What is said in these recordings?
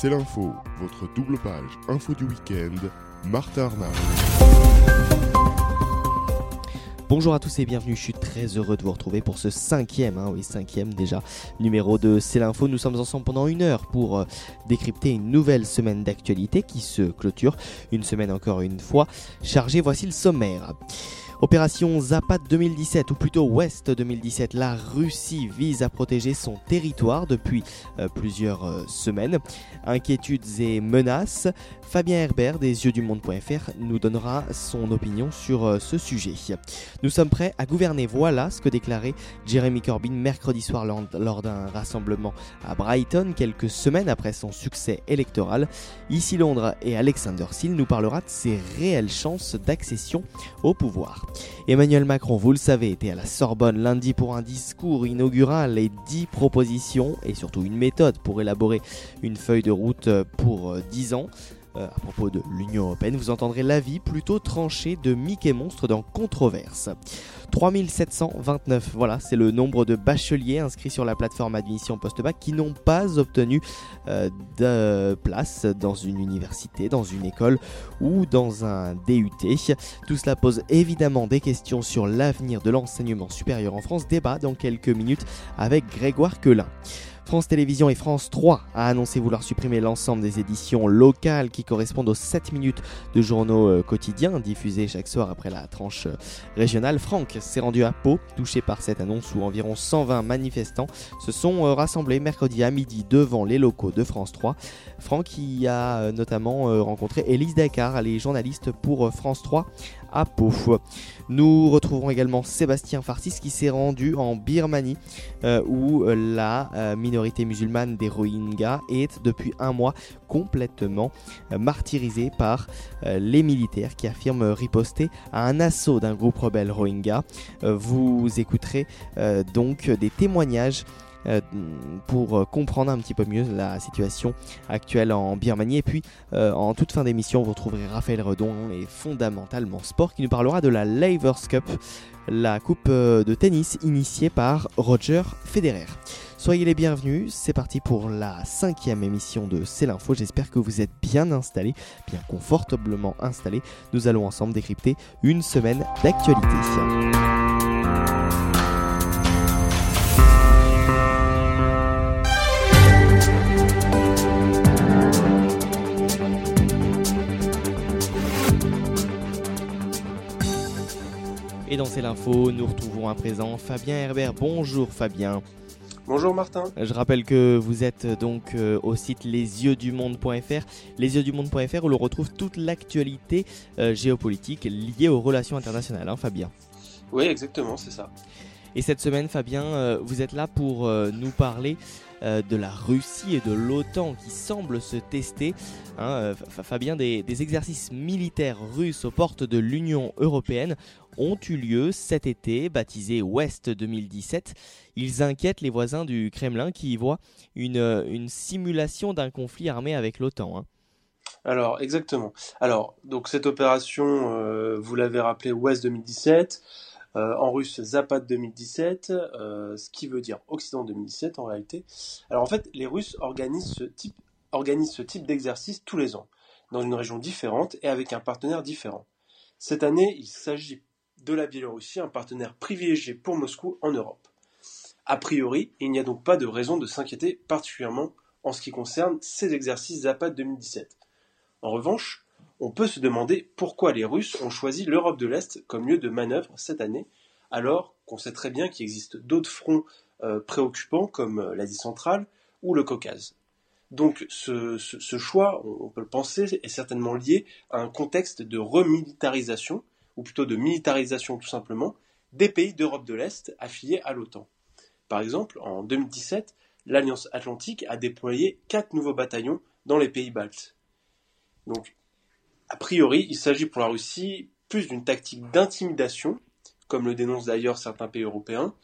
C'est l'info, votre double page info du week-end, Martin Arnaud. Bonjour à tous et bienvenue, je suis très heureux de vous retrouver pour ce cinquième, hein, oui cinquième déjà, numéro de C'est l'info. Nous sommes ensemble pendant une heure pour euh, décrypter une nouvelle semaine d'actualité qui se clôture, une semaine encore une fois chargée, voici le sommaire. Opération Zapad 2017, ou plutôt Ouest 2017, la Russie vise à protéger son territoire depuis euh, plusieurs euh, semaines. Inquiétudes et menaces, Fabien Herbert des yeux du monde.fr nous donnera son opinion sur euh, ce sujet. Nous sommes prêts à gouverner, voilà ce que déclarait Jeremy Corbyn mercredi soir lors d'un rassemblement à Brighton, quelques semaines après son succès électoral. Ici Londres et Alexander Seal nous parlera de ses réelles chances d'accession au pouvoir. Emmanuel Macron, vous le savez, était à la Sorbonne lundi pour un discours inaugural et 10 propositions et surtout une méthode pour élaborer une feuille de route pour 10 ans. Euh, à propos de l'Union Européenne, vous entendrez l'avis plutôt tranché de Mickey Monstre dans Controverse. 3729, voilà, c'est le nombre de bacheliers inscrits sur la plateforme admission post-bac qui n'ont pas obtenu euh, de place dans une université, dans une école ou dans un DUT. Tout cela pose évidemment des questions sur l'avenir de l'enseignement supérieur en France. Débat dans quelques minutes avec Grégoire Quelin. France Télévisions et France 3 a annoncé vouloir supprimer l'ensemble des éditions locales qui correspondent aux 7 minutes de journaux euh, quotidiens diffusés chaque soir après la tranche euh, régionale. Franck s'est rendu à Pau, touché par cette annonce où environ 120 manifestants se sont euh, rassemblés mercredi à midi devant les locaux de France 3. Franck y a notamment rencontré Élise Dakar, les journalistes pour France 3 à Pau. Nous retrouverons également Sébastien Farsis qui s'est rendu en Birmanie où la minorité musulmane des Rohingyas est depuis un mois complètement martyrisée par les militaires qui affirment riposter à un assaut d'un groupe rebelle Rohingya. vous écouterez donc des témoignages euh, pour euh, comprendre un petit peu mieux la situation actuelle en Birmanie. Et puis, euh, en toute fin d'émission, vous retrouverez Raphaël Redon et fondamentalement sport qui nous parlera de la Lavers Cup, la coupe de tennis initiée par Roger Federer. Soyez les bienvenus, c'est parti pour la cinquième émission de C'est l'info. J'espère que vous êtes bien installés, bien confortablement installés. Nous allons ensemble décrypter une semaine d'actualité. Et dans C'est l'info, nous retrouvons à présent Fabien Herbert. Bonjour Fabien. Bonjour Martin. Je rappelle que vous êtes donc euh, au site lesyeuxdumonde.fr, lesyeuxdumonde.fr où l'on retrouve toute l'actualité euh, géopolitique liée aux relations internationales, hein, Fabien. Oui, exactement, c'est ça. Et cette semaine, Fabien, euh, vous êtes là pour nous parler de la Russie et de l'OTAN qui semblent se tester. Hein, Fabien, des, des, exercices militaires russes aux portes de l'Union européenne ont eu lieu cet été, baptisé Ouest 2017. Ils inquiètent les voisins du Kremlin qui y voient une, une simulation d'un conflit armé avec l'OTAN. Hein. Alors, exactement. Alors, donc cette opération, euh, vous l'avez rappelé, Ouest 2017. Euh, en russe Zapad 2017, euh, ce qui veut dire Occident 2017 en réalité. Alors en fait, les Russes organisent ce type, organisent ce type d'exercice tous les ans, dans une région différente et avec un partenaire différent. Cette année, il s'agit de la Biélorussie un partenaire privilégié pour Moscou en Europe. A priori, il n'y a donc pas de raison de s'inquiéter particulièrement en ce qui concerne ces exercices Zapad 2017. En revanche, on peut se demander pourquoi les Russes ont choisi l'Europe de l'Est comme lieu de manœuvre cette année, alors qu'on sait très bien qu'il existe d'autres fronts euh, préoccupants comme euh, l'Asie centrale ou le Caucase. Donc ce, ce, choix, on peut le penser, est certainement lié à un contexte de remilitarisation ou plutôt de militarisation tout simplement, des pays d'Europe de l'Est affiliés à l'OTAN. Par exemple, en 2017, l'Alliance Atlantique a déployé quatre nouveaux bataillons dans les pays baltes. Donc, a priori, il s'agit pour la Russie plus d'une tactique d'intimidation, comme le dénoncent d'ailleurs certains pays européens,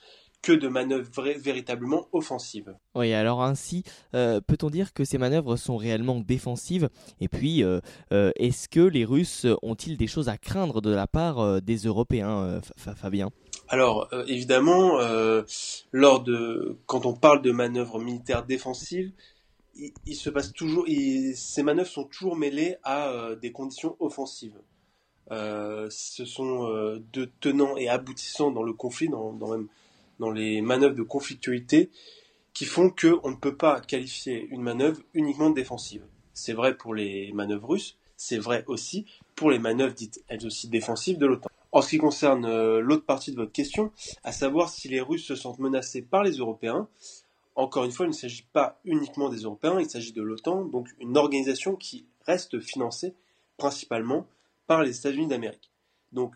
que de manœuvres véritablement offensives. Oui, alors ainsi, euh, peut-on dire que ces manœuvres sont réellement défensives? Et puis, euh, euh, est-ce que les Russes ont-ils des choses à craindre de la part des Européens, Fabien? Alors évidemment, lors de, quand on parle de manœuvres militaires défensives, il, se passe toujours, ces manœuvres sont toujours mêlées à des conditions offensives. ce sont de tenants et aboutissants dans le conflit, dans, dans, même, dans les manœuvres de conflictualité, qui font qu'on ne peut pas qualifier une manœuvre uniquement défensive. C'est vrai pour les manœuvres russes, c'est vrai aussi pour les manœuvres dites elles aussi défensives de l'OTAN. En ce qui concerne euh, l'autre partie de votre question, à savoir si les Russes se sentent menacés par les Européens, encore une fois, il ne s'agit pas uniquement des Européens, il s'agit de l'OTAN, donc une organisation qui reste financée principalement par les États-Unis d'Amérique. Donc,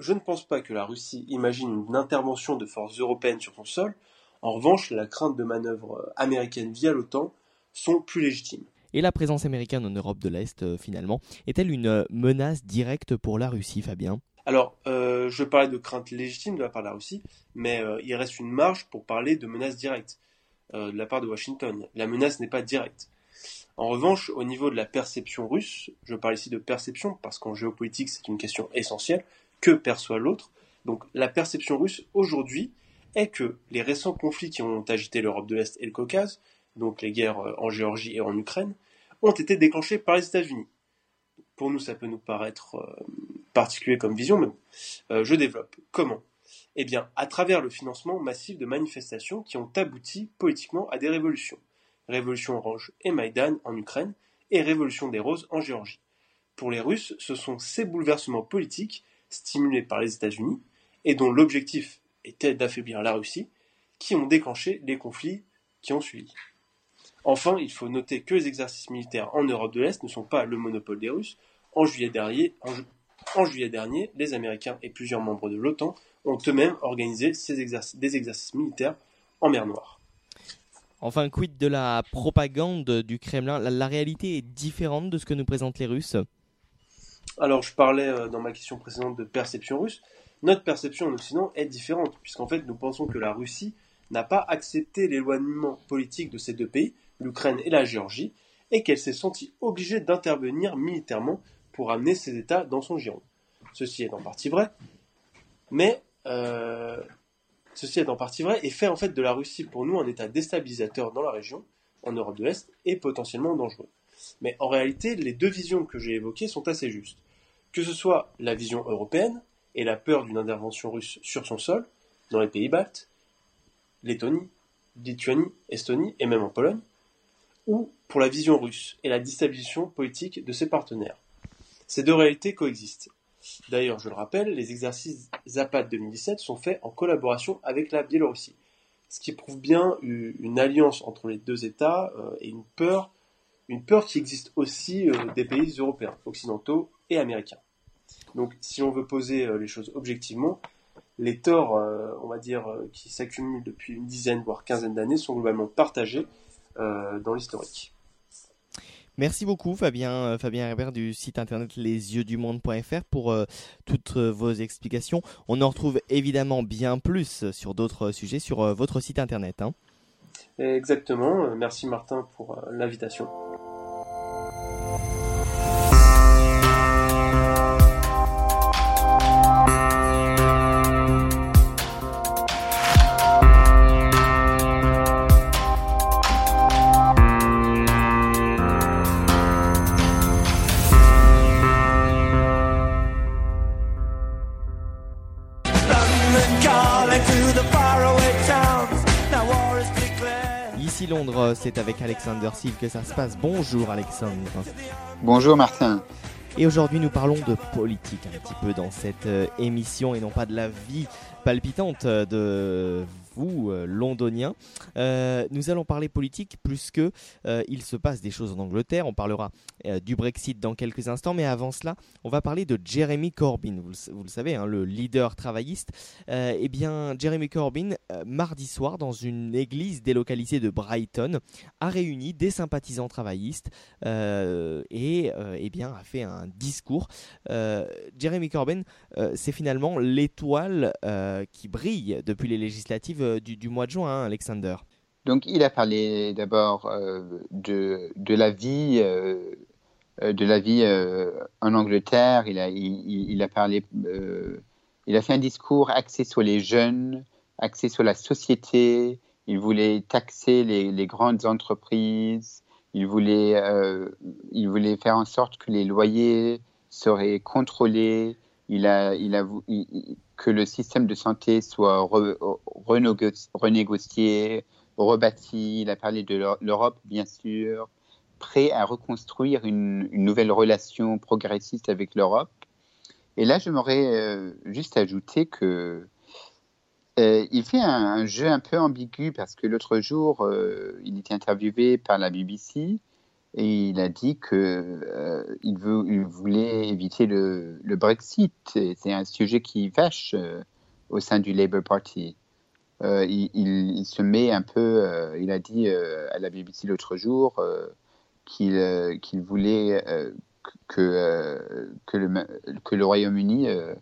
je ne pense pas que la Russie imagine une intervention de forces européennes sur son sol. En revanche, la crainte de manœuvres américaines via l'OTAN sont plus légitimes. Et la présence américaine en Europe de l'Est, euh, finalement, est-elle une euh, menace directe pour la Russie, Fabien? Alors, euh, je parlais de crainte légitime de la part de la Russie, mais il reste une marge pour parler de menace directe de la part de Washington. La menace n'est pas directe. En revanche, au niveau de la perception russe, je parle ici de perception parce qu'en géopolitique c'est une question essentielle, que perçoit l'autre. Donc la perception russe aujourd'hui est que les récents conflits qui ont agité l'Europe de l'Est et le Caucase donc les guerres euh, en Géorgie et en Ukraine, ont été déclenchées par les États-Unis. Pour nous, ça peut nous paraître euh, particulier comme vision, mais euh, je développe. Comment? Eh bien, à travers le financement massif de manifestations qui ont abouti politiquement à des révolutions. Révolution orange et Maïdan en Ukraine, et Révolution des roses en Géorgie. Pour les Russes, ce sont ces bouleversements politiques, stimulés par les États-Unis, et dont l'objectif était d'affaiblir la Russie, qui ont déclenché les conflits qui ont suivi. Enfin, il faut noter que les exercices militaires en Europe de l'Est ne sont pas le monopole des Russes. En juillet dernier, les Américains et plusieurs membres de l'OTAN ont eux-mêmes organisé des exercices militaires en mer Noire. Enfin, quid de la propagande du Kremlin? La, réalité est différente de ce que nous présentent les Russes? Alors, je parlais euh, dans ma question précédente de perception russe. Notre perception en Occident est différente, puisqu'en fait, nous pensons que la Russie n'a pas accepté l'éloignement politique de ces deux pays, l'Ukraine et la Géorgie, et qu'elle s'est sentie obligée d'intervenir militairement pour amener ces États dans son giron. Ceci est en partie vrai, mais euh, ceci est en partie vrai et fait en fait de la Russie pour nous un État déstabilisateur dans la région, en Europe de l'Est, et potentiellement dangereux. Mais en réalité, les deux visions que j'ai évoquées sont assez justes. Que ce soit la vision européenne et la peur d'une intervention russe sur son sol, dans les pays baltes, Lettonie, Lituanie, Estonie et même en Pologne, ou pour la vision russe et la déstabilisation politique de ses partenaires. Ces deux réalités coexistent. D'ailleurs, je le rappelle, les exercices Zapad 2017 sont faits en collaboration avec la Biélorussie, ce qui prouve bien une alliance entre les deux États euh, et une peur, une peur qui existe aussi euh, des pays européens, occidentaux et américains. Donc, si on veut poser euh, les choses objectivement, les torts, on va dire, qui s'accumulent depuis une dizaine voire quinzaine d'années sont globalement partagés euh, dans l'historique. Merci beaucoup Fabien, euh, Fabien Herbert du site internet lesyeuxdumonde.fr pour euh, toutes vos explications. On en retrouve évidemment bien plus sur d'autres sujets sur votre site internet. Hein. Exactement, merci Martin pour l'invitation. C'est avec Alexander Seal que ça se passe. Bonjour Alexandre. Bonjour Martin. Et aujourd'hui nous parlons de politique un petit peu dans cette euh, émission et non pas de la vie palpitante de vous, euh, londoniens. Euh, nous allons parler politique plus que euh, il se passe des choses en Angleterre. On parlera du Brexit dans quelques instants, mais avant cela, on va parler de Jeremy Corbyn. Vous le, savez, hein, le leader travailliste. eh bien, Jeremy Corbyn, mardi soir, dans une église délocalisée de Brighton, a réuni des sympathisants travaillistes et eh bien a fait un discours. Jeremy Corbyn, c'est finalement l'étoile qui brille depuis les législatives euh, du, mois de juin, hein, Alexander. Donc il a parlé d'abord euh, de, de, la vie, euh, de la vie en Angleterre. Il a, il, a parlé, il a fait un discours axé sur les jeunes, axé sur la société. il voulait taxer les, les grandes entreprises, il voulait, il voulait faire en sorte que les loyers seraient contrôlés, il a, il a, que le système de santé soit renégocié, rebâti, il a parlé de l'Europe, bien sûr, prêt à reconstruire une, nouvelle relation progressiste avec l'Europe. Et là, je m'aurais euh, juste ajouté que euh, il fait un, jeu un peu ambigu parce que l'autre jour, euh, il était interviewé par la BBC et il a dit que veut, il, voulait éviter le, Brexit. C'est un sujet qui vache au sein du Labour Party. Il, il, se met un peu, il a dit à la BBC l'autre jour qu'il voulait que, euh, le, que le Royaume-Uni euh,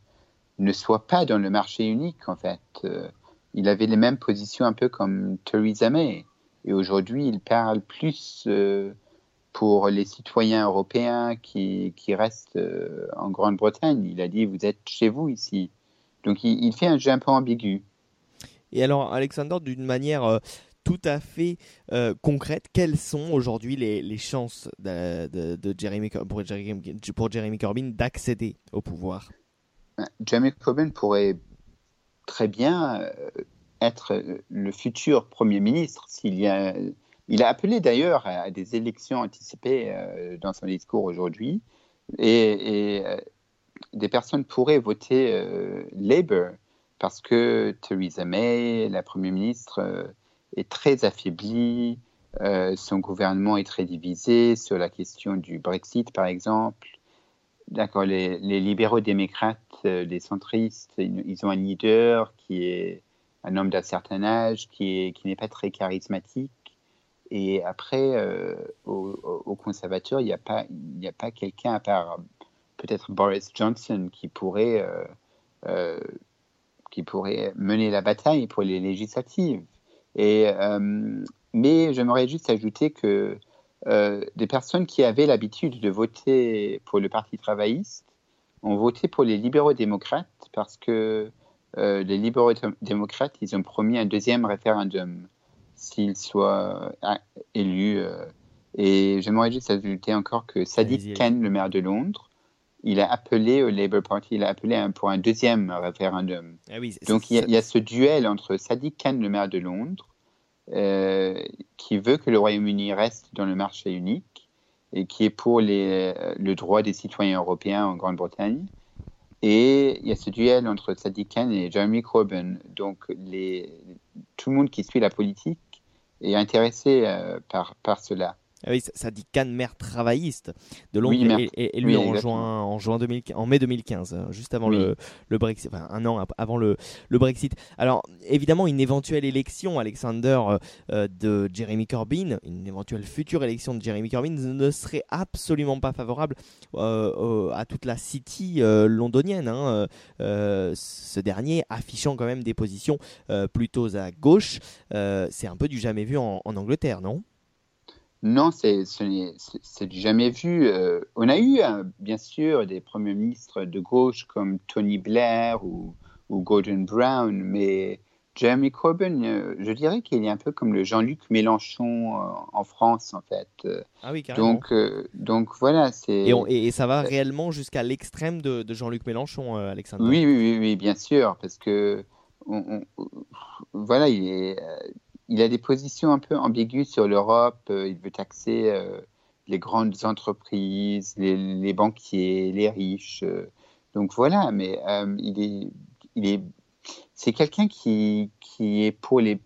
ne soit pas dans le marché unique, en fait. Euh, il avait les mêmes positions un peu comme Theresa May. Et aujourd'hui, il parle plus pour les citoyens européens qui, qui restent en Grande-Bretagne. Il a dit, vous êtes chez vous ici. Donc il, il, fait un jeu un peu ambigu. Et alors, Alexander, d'une manière tout à fait euh, concrète. Quelles sont aujourd'hui les, chances de, Jeremy, pour, Jeremy, Corbyn d'accéder au pouvoir? Ben, Jeremy Corbyn pourrait très bien euh, être le futur Premier ministre s'il y a... Il a appelé d'ailleurs à des élections anticipées euh, dans son discours aujourd'hui et, des personnes pourraient voter Labour parce que Theresa May, la Première ministre, est très affaibli, euh, son gouvernement est très divisé sur la question du Brexit, par exemple. D'accord, les, libéraux démocrates, euh, les centristes, ils, ont un leader qui est un homme d'un certain âge, qui n'est pas très charismatique. Et après, euh, aux, conservateurs, il n'y a pas, pas quelqu'un à part peut-être Boris Johnson qui pourrait, qui pourrait mener la bataille pour les législatives. Et, euh, mais j'aimerais juste ajouter que euh, des personnes qui avaient l'habitude de voter pour le Parti travailliste ont voté pour les libéraux démocrates parce que euh, les libéraux démocrates, ils ont promis un deuxième référendum s'ils soient élus. et j'aimerais juste ajouter encore que Sadiq Khan, le maire de Londres, il a appelé au Labour Party, il a appelé pour un deuxième référendum. Ah Donc il y, a, ce duel entre Sadiq Khan, le maire de Londres, euh, qui veut que le Royaume-Uni reste dans le marché unique et qui est pour les, le droit des citoyens européens en Grande-Bretagne. Et il y a ce duel entre Sadiq Khan et Jeremy Corbyn. Donc les, tout le monde qui suit la politique est intéressé euh, par, par cela. Ah oui, ça, dit Cannes, maire travailliste de Londres, et, lui en, juin, en, juin 2015, en mai 2015, hein, juste avant le, le, Brexit, enfin un an avant le, le, Brexit. Alors évidemment, une éventuelle élection, Alexander, euh, euh, de Jeremy Corbyn, une éventuelle future élection de Jeremy Corbyn ne serait absolument pas favorable euh, à toute la city londonienne. Hein, ce dernier affichant quand même des positions plutôt à gauche. C'est un peu du jamais vu en Angleterre, non? Non, c'est jamais vu. Euh, on a eu, hein, bien sûr, des premiers ministres de gauche comme Tony Blair ou, Gordon Brown, mais Jeremy Corbyn, euh, je dirais qu'il est un peu comme le Jean-Luc Mélenchon euh, en France, en fait. Ah oui, carrément. Donc, donc voilà, c'est. Et, ça va réellement jusqu'à l'extrême de, Jean-Luc Mélenchon, Alexandre. Oui, oui, oui, bien sûr, parce que voilà, il est il a des positions un peu ambiguës sur l'Europe. Euh, il veut taxer euh, les grandes entreprises, les, banquiers, les riches. Euh. donc voilà, mais il est, c'est quelqu'un qui, est pour les,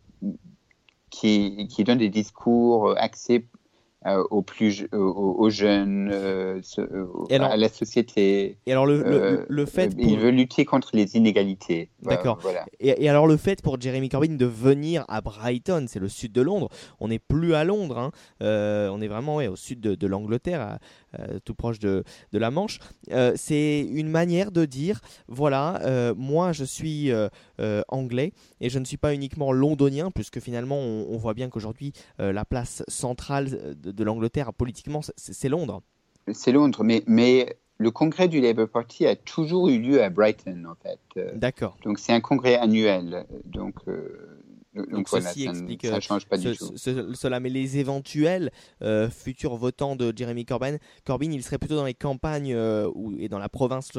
qui donne des discours axés euh, aux plus aux, jeunes, euh, à la société. Et alors le, le, le fait, il veut lutter contre les inégalités. D'accord. Voilà. Et, et, alors le fait pour Jeremy Corbyn de venir à Brighton, c'est le sud de Londres. On n'est plus à Londres, hein. euh, on est vraiment ouais, au sud de, de l'Angleterre, tout proche de, de la Manche. c'est une manière de dire voilà, moi je suis anglais et je ne suis pas uniquement londonien, puisque finalement on, on voit bien qu'aujourd'hui la place centrale de de, l'Angleterre politiquement, c'est Londres. C'est Londres, mais, mais le congrès du Labour Party a toujours eu lieu à Brighton, en fait. D'accord. Donc c'est un congrès annuel. Donc, euh, Donc, ceci explique ça, change pas du tout. cela, mais les éventuels futurs votants de Jeremy Corbyn, Corbyn, il serait plutôt dans les campagnes et dans la province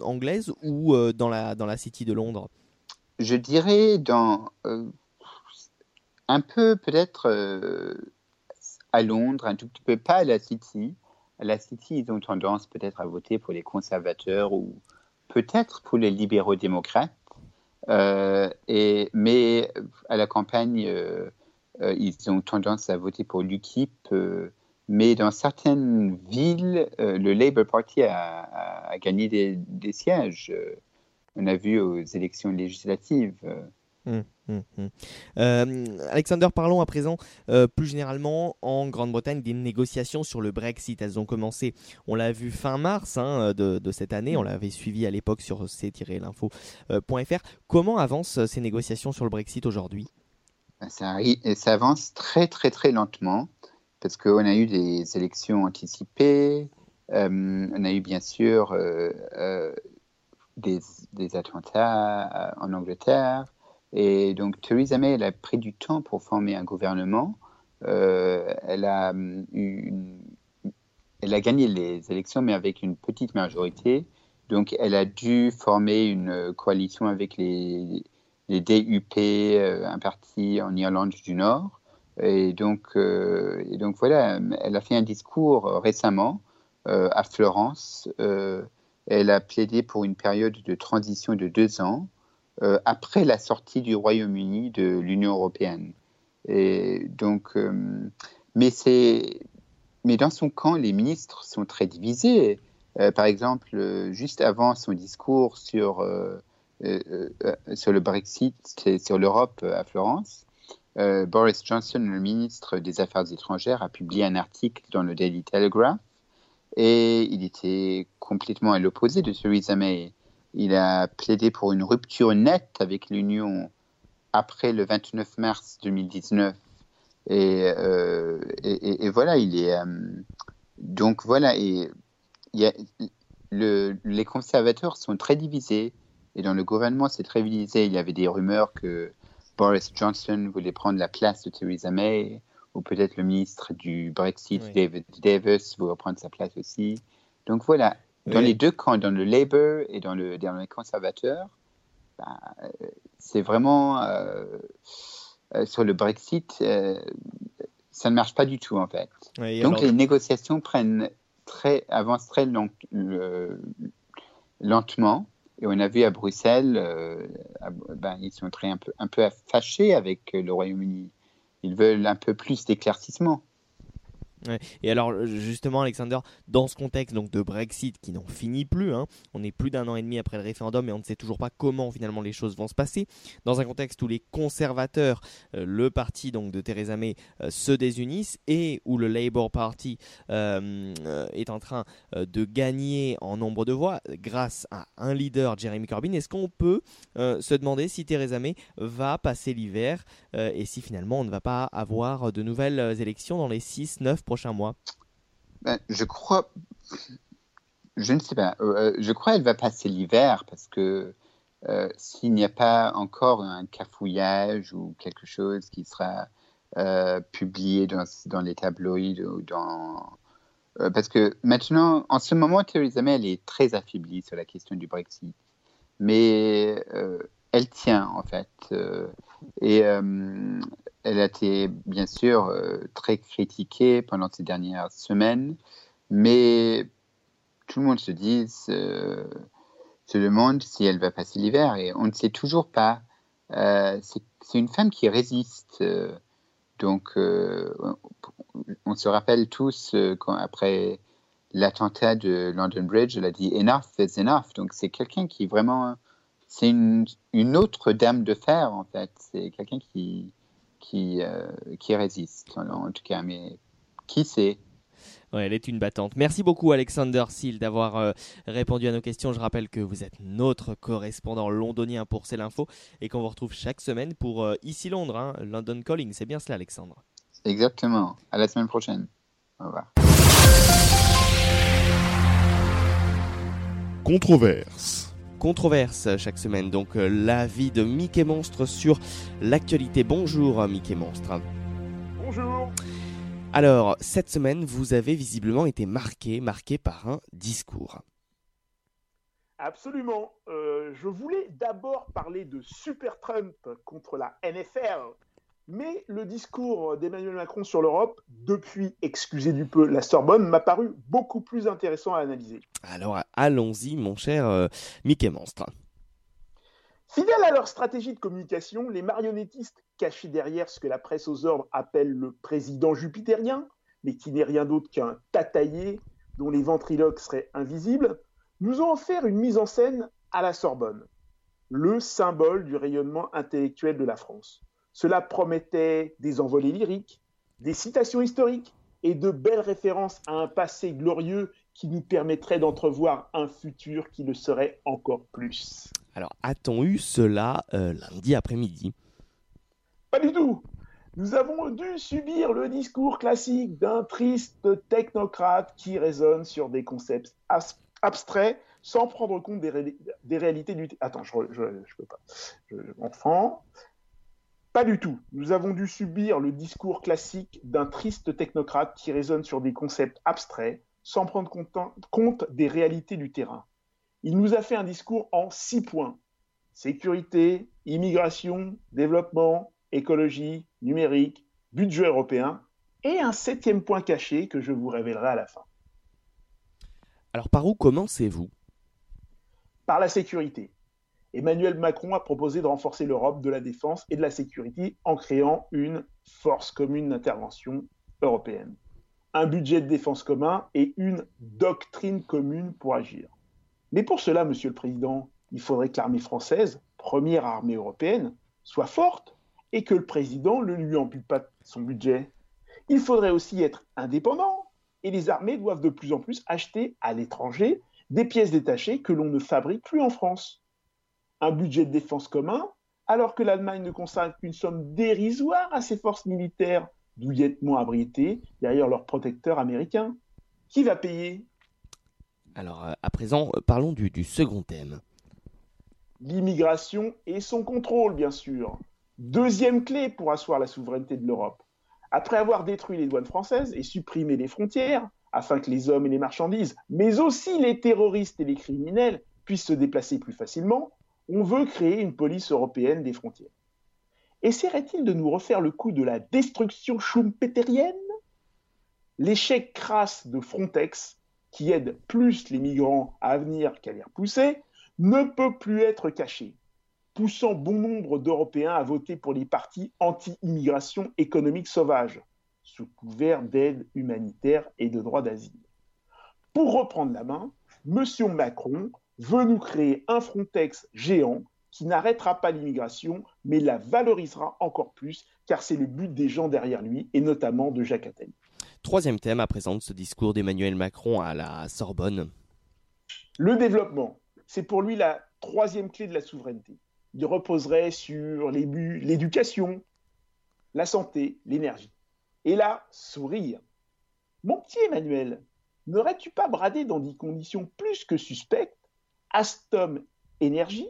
anglaise ou dans la dans la City de Londres? Je dirais dans un peu peut-être à Londres, un tout petit peu pas à la City. À la City, ils ont tendance peut-être à voter pour les conservateurs ou peut-être pour les libéraux démocrates. Euh, mais à la campagne, euh, euh, ils ont tendance à voter pour l'UKIP. mais dans certaines villes, le Labour Party a, gagné des, sièges. on a vu aux élections législatives. Hum, hum, hum. Euh, Alexander, parlons à présent euh, plus généralement en Grande-Bretagne des négociations sur le Brexit. Elles ont commencé, on l'a vu fin mars hein, de, cette année, on l'avait suivi à l'époque sur c-l'info.fr. Euh, Comment avancent ces négociations sur le Brexit aujourd'hui? Ben, ça, ça, avance très très très lentement parce qu'on a eu des élections anticipées, on a eu bien sûr des, des attentats en Angleterre. Et donc Theresa May, a pris du temps pour former un gouvernement. Euh, elle, a elle a gagné les élections, mais avec une petite majorité. Donc elle a dû former une coalition avec les, les DUP, euh, un parti en Irlande du Nord. Euh, et donc voilà, elle a fait un discours récemment à Florence. elle a plaidé pour une période de transition de deux ans euh, après la sortie du Royaume-Uni de l'Union européenne. Donc, euh, mais, mais dans son camp, les ministres sont très divisés. Euh, par exemple, juste avant son discours sur, sur le Brexit et sur l'Europe à Florence, Boris Johnson, le ministre des Affaires étrangères, a publié un article dans le Daily Telegraph et il était complètement à l'opposé de Theresa May. Il a plaidé pour une rupture nette avec l'Union après le 29 mars 2019. Euh, et, et, voilà, il est. Euh, donc voilà, et y a, le, les conservateurs sont très divisés. Et dans le gouvernement, c'est très divisé. Il y avait des rumeurs que Boris Johnson voulait prendre la place de Theresa May, ou peut-être le ministre du Brexit, David Davis, voulait prendre sa place aussi. Donc voilà, dans les deux camps, dans le Labour et dans, le, dans les conservateurs, bah, c'est vraiment euh, euh, sur le Brexit, euh, ça ne marche pas du tout en fait. Donc les négociations prennent très, avancent très lentement. Et on a vu à Bruxelles, ben, ils sont très un peu, un peu fâchés avec le Royaume-Uni. Ils veulent un peu plus d'éclaircissement. Et alors justement Alexander, dans ce contexte donc de Brexit qui n'en finit plus, hein, on est plus d'un an et demi après le référendum et on ne sait toujours pas comment finalement les choses vont se passer, dans un contexte où les conservateurs, euh, le parti donc de Theresa May euh, se désunissent et où le Labour Party euh, est en train de gagner en nombre de voix grâce à un leader, Jeremy Corbyn, est-ce qu'on peut se demander si Theresa May va passer l'hiver et si finalement on ne va pas avoir de nouvelles élections dans les 6-9 mois ben, Je crois. Je ne sais pas. Euh, euh, je crois qu'elle va passer l'hiver parce que euh, s'il n'y a pas encore un cafouillage ou quelque chose qui sera publié dans, dans, les tabloïds ou dans. parce que maintenant, en ce moment, Theresa May, elle est très affaiblie sur la question du Brexit. Mais elle tient, en fait. et elle a été bien sûr euh, très critiquée pendant ces dernières semaines, mais tout le monde se dit, se, demande si elle va passer l'hiver et on ne sait toujours pas. Euh, c'est une femme qui résiste. Euh, donc, on se rappelle tous quand après l'attentat de London Bridge, elle a dit enough is enough. Donc, c'est quelqu'un qui vraiment, c'est une, une, autre dame de fer en fait. C'est quelqu'un qui qui, euh, qui résiste, en tout cas. Mais qui sait? Ouais, elle est une battante. Merci beaucoup Alexander Seal d'avoir euh, répondu à nos questions. Je rappelle que vous êtes notre correspondant londonien pour C'est l'info et qu'on vous retrouve chaque semaine pour euh, Ici Londres, hein, London Calling. C'est bien cela Alexandre Exactement. À la semaine prochaine. Au revoir. Controverse. Controverse chaque semaine. Donc l'avis de Mickey Monstre sur l'actualité. Bonjour Mickey Monstre. Bonjour. Alors, cette semaine, vous avez visiblement été marqué, marqué par un discours. Absolument. Euh, je voulais d'abord parler de Super Trump contre la NFL, mais le discours d'Emmanuel Macron sur l'Europe, depuis, excusez du peu, la Sorbonne, m'a paru beaucoup plus intéressant à analyser. Alors, allons-y, mon cher euh, Mickey Monstre. Fidèles à leur stratégie de communication, les marionnettistes cachés derrière ce que la presse aux ordres appelle le président jupitérien, mais qui n'est rien d'autre qu'un tataillé dont les ventriloques seraient invisibles, nous ont offert une mise en scène à la Sorbonne, le symbole du rayonnement intellectuel de la France. Cela promettait des envolées lyriques, des citations historiques et de belles références à un passé glorieux qui nous permettrait d'entrevoir un futur qui le serait encore plus. Alors, a-t-on eu cela euh, lundi après-midi? Pas du tout. Nous avons dû subir le discours classique d'un triste technocrate qui raisonne sur des concepts abstrait sans prendre compte des, réalités du... Attends, je, je, peux pas. Je, enfant. Pas du tout. Nous avons dû subir le discours classique d'un triste technocrate qui raisonne sur des concepts abstraits sans prendre compte des réalités du terrain. Il nous a fait un discours en six points. Sécurité, immigration, développement, écologie, numérique, budget européen, et un septième point caché que je vous révélerai à la fin. Alors par où commencez-vous? Par la sécurité. Emmanuel Macron a proposé de renforcer l'Europe de la défense et de la sécurité en créant une force commune d'intervention européenne, un budget de défense commun et une doctrine commune pour agir. Mais pour cela, Monsieur le Président, il faudrait que l'armée française, première armée européenne, soit forte et que le président ne lui ampute pas son budget. Il faudrait aussi être indépendant et les armées doivent de plus en plus acheter à l'étranger des pièces détachées que l'on ne fabrique plus en France. Un budget de défense commun, alors que l'Allemagne ne consacre qu'une somme dérisoire à ses forces militaires, douillettement abritées derrière leurs protecteurs américains. Qui va payer? Alors, euh, à présent, euh, parlons du, du second thème. L'immigration et son contrôle, bien sûr. Deuxième clé pour asseoir la souveraineté de l'Europe. Après avoir détruit les douanes françaises et supprimé les frontières, afin que les hommes et les marchandises, mais aussi les terroristes et les criminels, puissent se déplacer plus facilement, on veut créer une police européenne des frontières. Essaierait-il de nous refaire le coup de la destruction schumpeterienne? L'échec crasse de Frontex, qui aide plus les migrants à venir qu'à les repousser, ne peut plus être caché poussant bon nombre d'Européens à voter pour les partis anti-immigration économique sauvage, sous couvert d'aide humanitaire et de droit d'asile. Pour reprendre la main, M. Macron veut nous créer un Frontex géant qui n'arrêtera pas l'immigration, mais la valorisera encore plus, car c'est le but des gens derrière lui, et notamment de Jacques Attali. Troisième thème à présent de ce discours d'Emmanuel Macron à la Sorbonne. Le développement, c'est pour lui la troisième clé de la souveraineté il reposerait sur l'éducation, la santé, l'énergie. Et là, sourire. Mon petit Emmanuel, n'aurais-tu pas bradé dans des conditions plus que suspectes Astom Énergie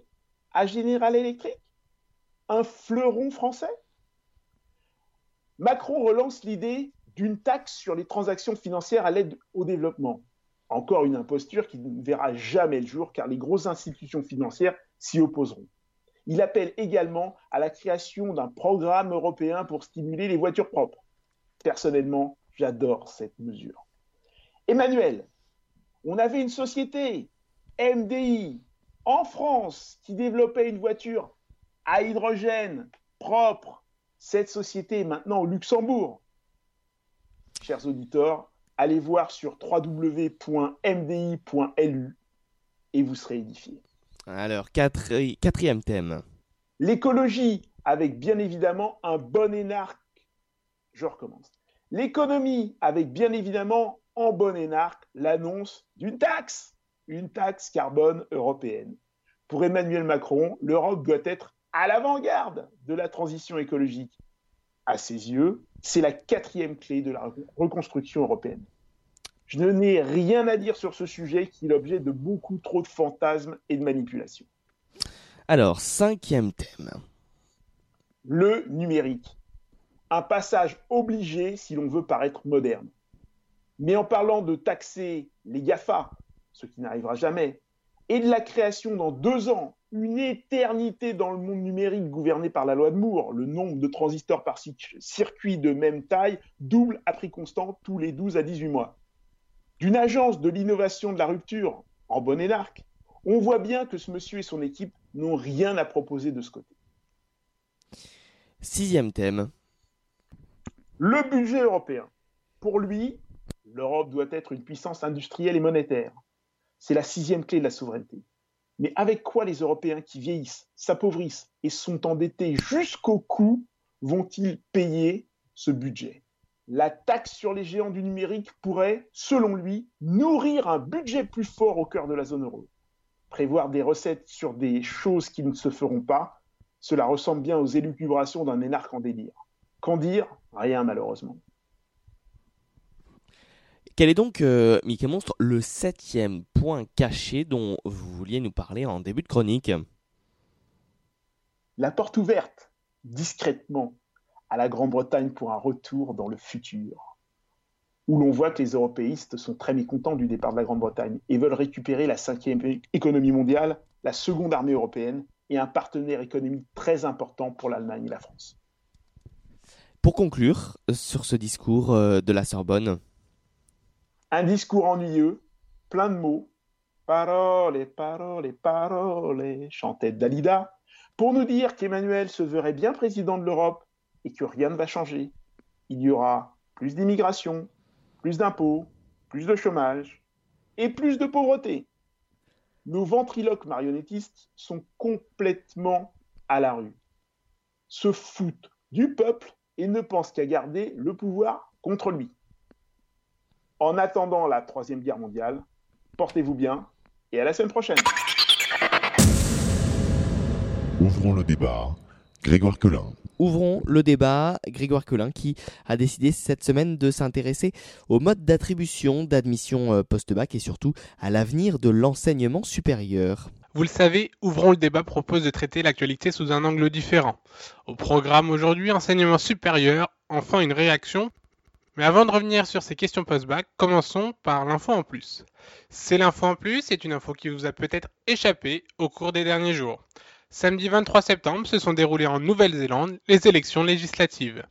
à General Electric? Un fleuron français? Macron relance l'idée d'une taxe sur les transactions financières à l'aide au développement. Encore une imposture qui ne verra jamais le jour car les grosses institutions financières s'y opposeront. Il appelle également à la création d'un programme européen pour stimuler les voitures propres. Personnellement, j'adore cette mesure. Emmanuel, on avait une société, MDI, en France, qui développait une voiture à hydrogène propre. Cette société est maintenant au Luxembourg. Chers auditeurs, allez voir sur www.mdi.lu et vous serez édifiés. Alors, quatrième thème. L'écologie, avec bien évidemment un bon énarque. Je recommence. L'économie, avec bien évidemment en bon énarque l'annonce d'une taxe, une taxe carbone européenne. Pour Emmanuel Macron, l'Europe doit être à l'avant-garde de la transition écologique. À ses yeux, c'est la quatrième clé de la reconstruction européenne. Je n'ai rien à dire sur ce sujet qui est l'objet de beaucoup trop de fantasmes et de manipulations. Alors, cinquième thème. Le numérique. Un passage obligé si l'on veut paraître moderne. Mais en parlant de taxer les GAFA, ce qui n'arrivera jamais, et de la création dans deux ans, une éternité dans le monde numérique gouverné par la loi de Moore, le nombre de transistors par circuit de même taille double à prix constant tous les 12 à 18 mois d'une agence de l'innovation de la rupture en bonne et l'arc, on voit bien que ce monsieur et son équipe n'ont rien à proposer de ce côté. Sixième thème. Le budget européen. Pour lui, l'Europe doit être une puissance industrielle et monétaire. C'est la sixième clé de la souveraineté. Mais avec quoi les Européens qui vieillissent, s'appauvrissent et sont endettés jusqu'au cou vont-ils payer ce budget? La taxe sur les géants du numérique pourrait, selon lui, nourrir un budget plus fort au cœur de la zone euro. Prévoir des recettes sur des choses qui ne se feront pas, cela ressemble bien aux élucubrations d'un énarque en délire. Qu'en dire? Rien malheureusement. Quel est donc, euh, Mickey Monstre, le septième point caché dont vous vouliez nous parler en début de chronique? La porte ouverte, discrètement, à la Grande-Bretagne pour un retour dans le futur, où l'on voit que les européistes sont très mécontents du départ de la Grande-Bretagne et veulent récupérer la cinquième économie mondiale, la seconde armée européenne et un partenaire économique très important pour l'Allemagne et la France. Pour conclure sur ce discours euh, de la Sorbonne. Un discours ennuyeux, plein de mots, paroles, paroles, paroles, chantait Dalida, pour nous dire qu'Emmanuel se verrait bien président de l'Europe et que rien ne va changer. Il y aura plus d'immigration, plus d'impôts, plus de chômage et plus de pauvreté. Nos ventriloques marionnettistes sont complètement à la rue, se foutent du peuple et ne pensent qu'à garder le pouvoir contre lui. En attendant la Troisième Guerre mondiale, portez-vous bien et à la semaine prochaine. Ouvrons le débat. Grégoire Quelin. Ouvrons le débat. Grégoire Quelin qui a décidé cette semaine de s'intéresser au mode d'attribution d'admission euh, post-bac et surtout à l'avenir de l'enseignement supérieur. Vous le savez, Ouvrons le débat propose de traiter l'actualité sous un angle différent. Au programme aujourd'hui, enseignement supérieur, enfin une réaction. Mais avant de revenir sur ces questions post-bac, commençons par l'info en plus. C'est l'info en plus, c'est une info qui vous a peut-être échappé au cours des derniers jours. Samedi 23 septembre se sont déroulées en Nouvelle-Zélande les élections législatives.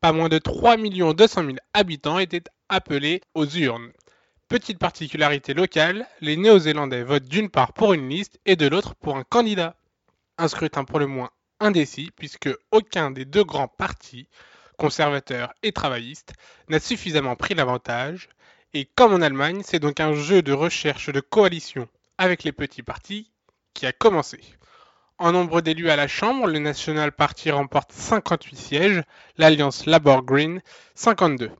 Pas moins de 3 200 000 habitants étaient appelés aux urnes. Petite particularité locale, les Néo-Zélandais votent d'une part pour une liste et de l'autre pour un candidat. Un scrutin pour le moins indécis puisque aucun des deux grands partis, conservateurs et travaillistes, n'a suffisamment pris l'avantage. Et comme en Allemagne, c'est donc un jeu de recherche de coalition avec les petits partis qui a commencé. En nombre d'élus à la Chambre, le National Party remporte 58 sièges, l'Alliance Labour Green 52.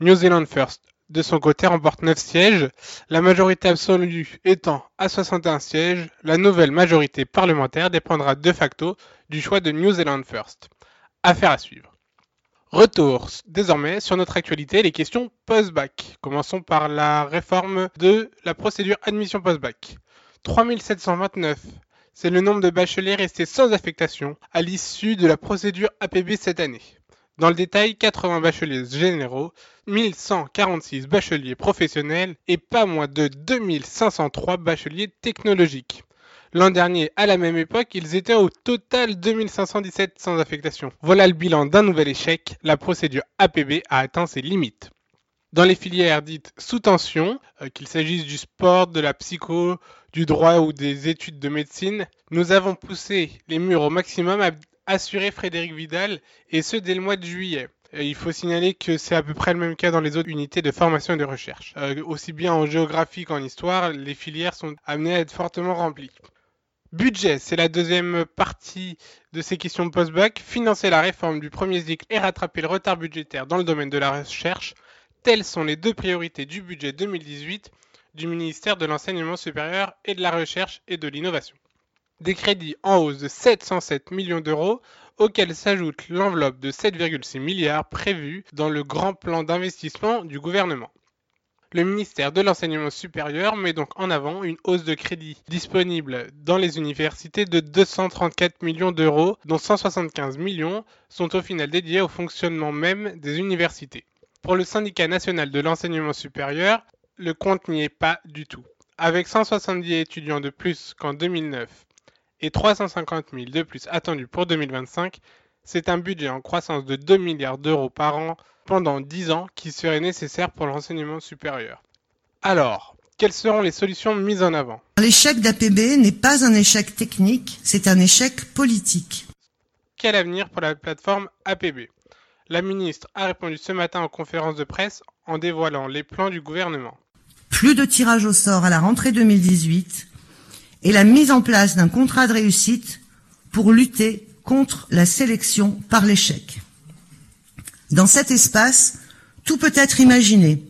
New Zealand First, de son côté, remporte 9 sièges, la majorité absolue étant à 61 sièges, la nouvelle majorité parlementaire dépendra de facto du choix de New Zealand First. Affaire à suivre. Retour désormais sur notre actualité, les questions post-bac. Commençons par la réforme de la procédure admission post-bac. 3729 c'est le nombre de bacheliers restés sans affectation à l'issue de la procédure APB cette année. Dans le détail, 80 bacheliers généraux, 1146 bacheliers professionnels et pas moins de 2503 bacheliers technologiques. L'an dernier, à la même époque, ils étaient au total 2517 sans affectation. Voilà le bilan d'un nouvel échec, la procédure APB a atteint ses limites. Dans les filières dites sous tension, euh, qu'il s'agisse du sport, de la psycho, du droit ou des études de médecine, nous avons poussé les murs au maximum, à assurer Frédéric Vidal, et ce dès le mois de juillet. il faut signaler que c'est à peu près le même cas dans les autres unités de formation et de recherche. Euh, aussi bien en géographie qu'en histoire, les filières sont amenées à être fortement remplies. Budget, c'est la deuxième partie de ces questions post-bac. Financer la réforme du premier cycle et rattraper le retard budgétaire dans le domaine de la recherche. Telles sont les deux priorités du budget 2018 du ministère de l'Enseignement supérieur et de la Recherche et de l'Innovation. Des crédits en hausse de 707 millions d'euros auxquels s'ajoute l'enveloppe de 7,6 milliards prévue dans le grand plan d'investissement du gouvernement. Le ministère de l'Enseignement supérieur met donc en avant une hausse de crédit disponible dans les universités de 234 millions d'euros, dont 175 millions sont au final dédiés au fonctionnement même des universités. Pour le syndicat national de l'enseignement supérieur, le compte n'y est pas du tout. Avec 170 étudiants de plus qu'en 2009 et 350 000 de plus attendus pour 2025, c'est un budget en croissance de 2 milliards d'euros par an pendant 10 ans qui serait nécessaire pour l'enseignement supérieur. Alors, quelles seront les solutions mises en avant? L'échec d'APB n'est pas un échec technique, c'est un échec politique. Quel avenir pour la plateforme APB La ministre a répondu ce matin en conférence de presse en dévoilant les plans du gouvernement. Plus de tirage au sort à la rentrée 2018 et la mise en place d'un contrat de réussite pour lutter contre la sélection par l'échec. Dans cet espace, tout peut être imaginé.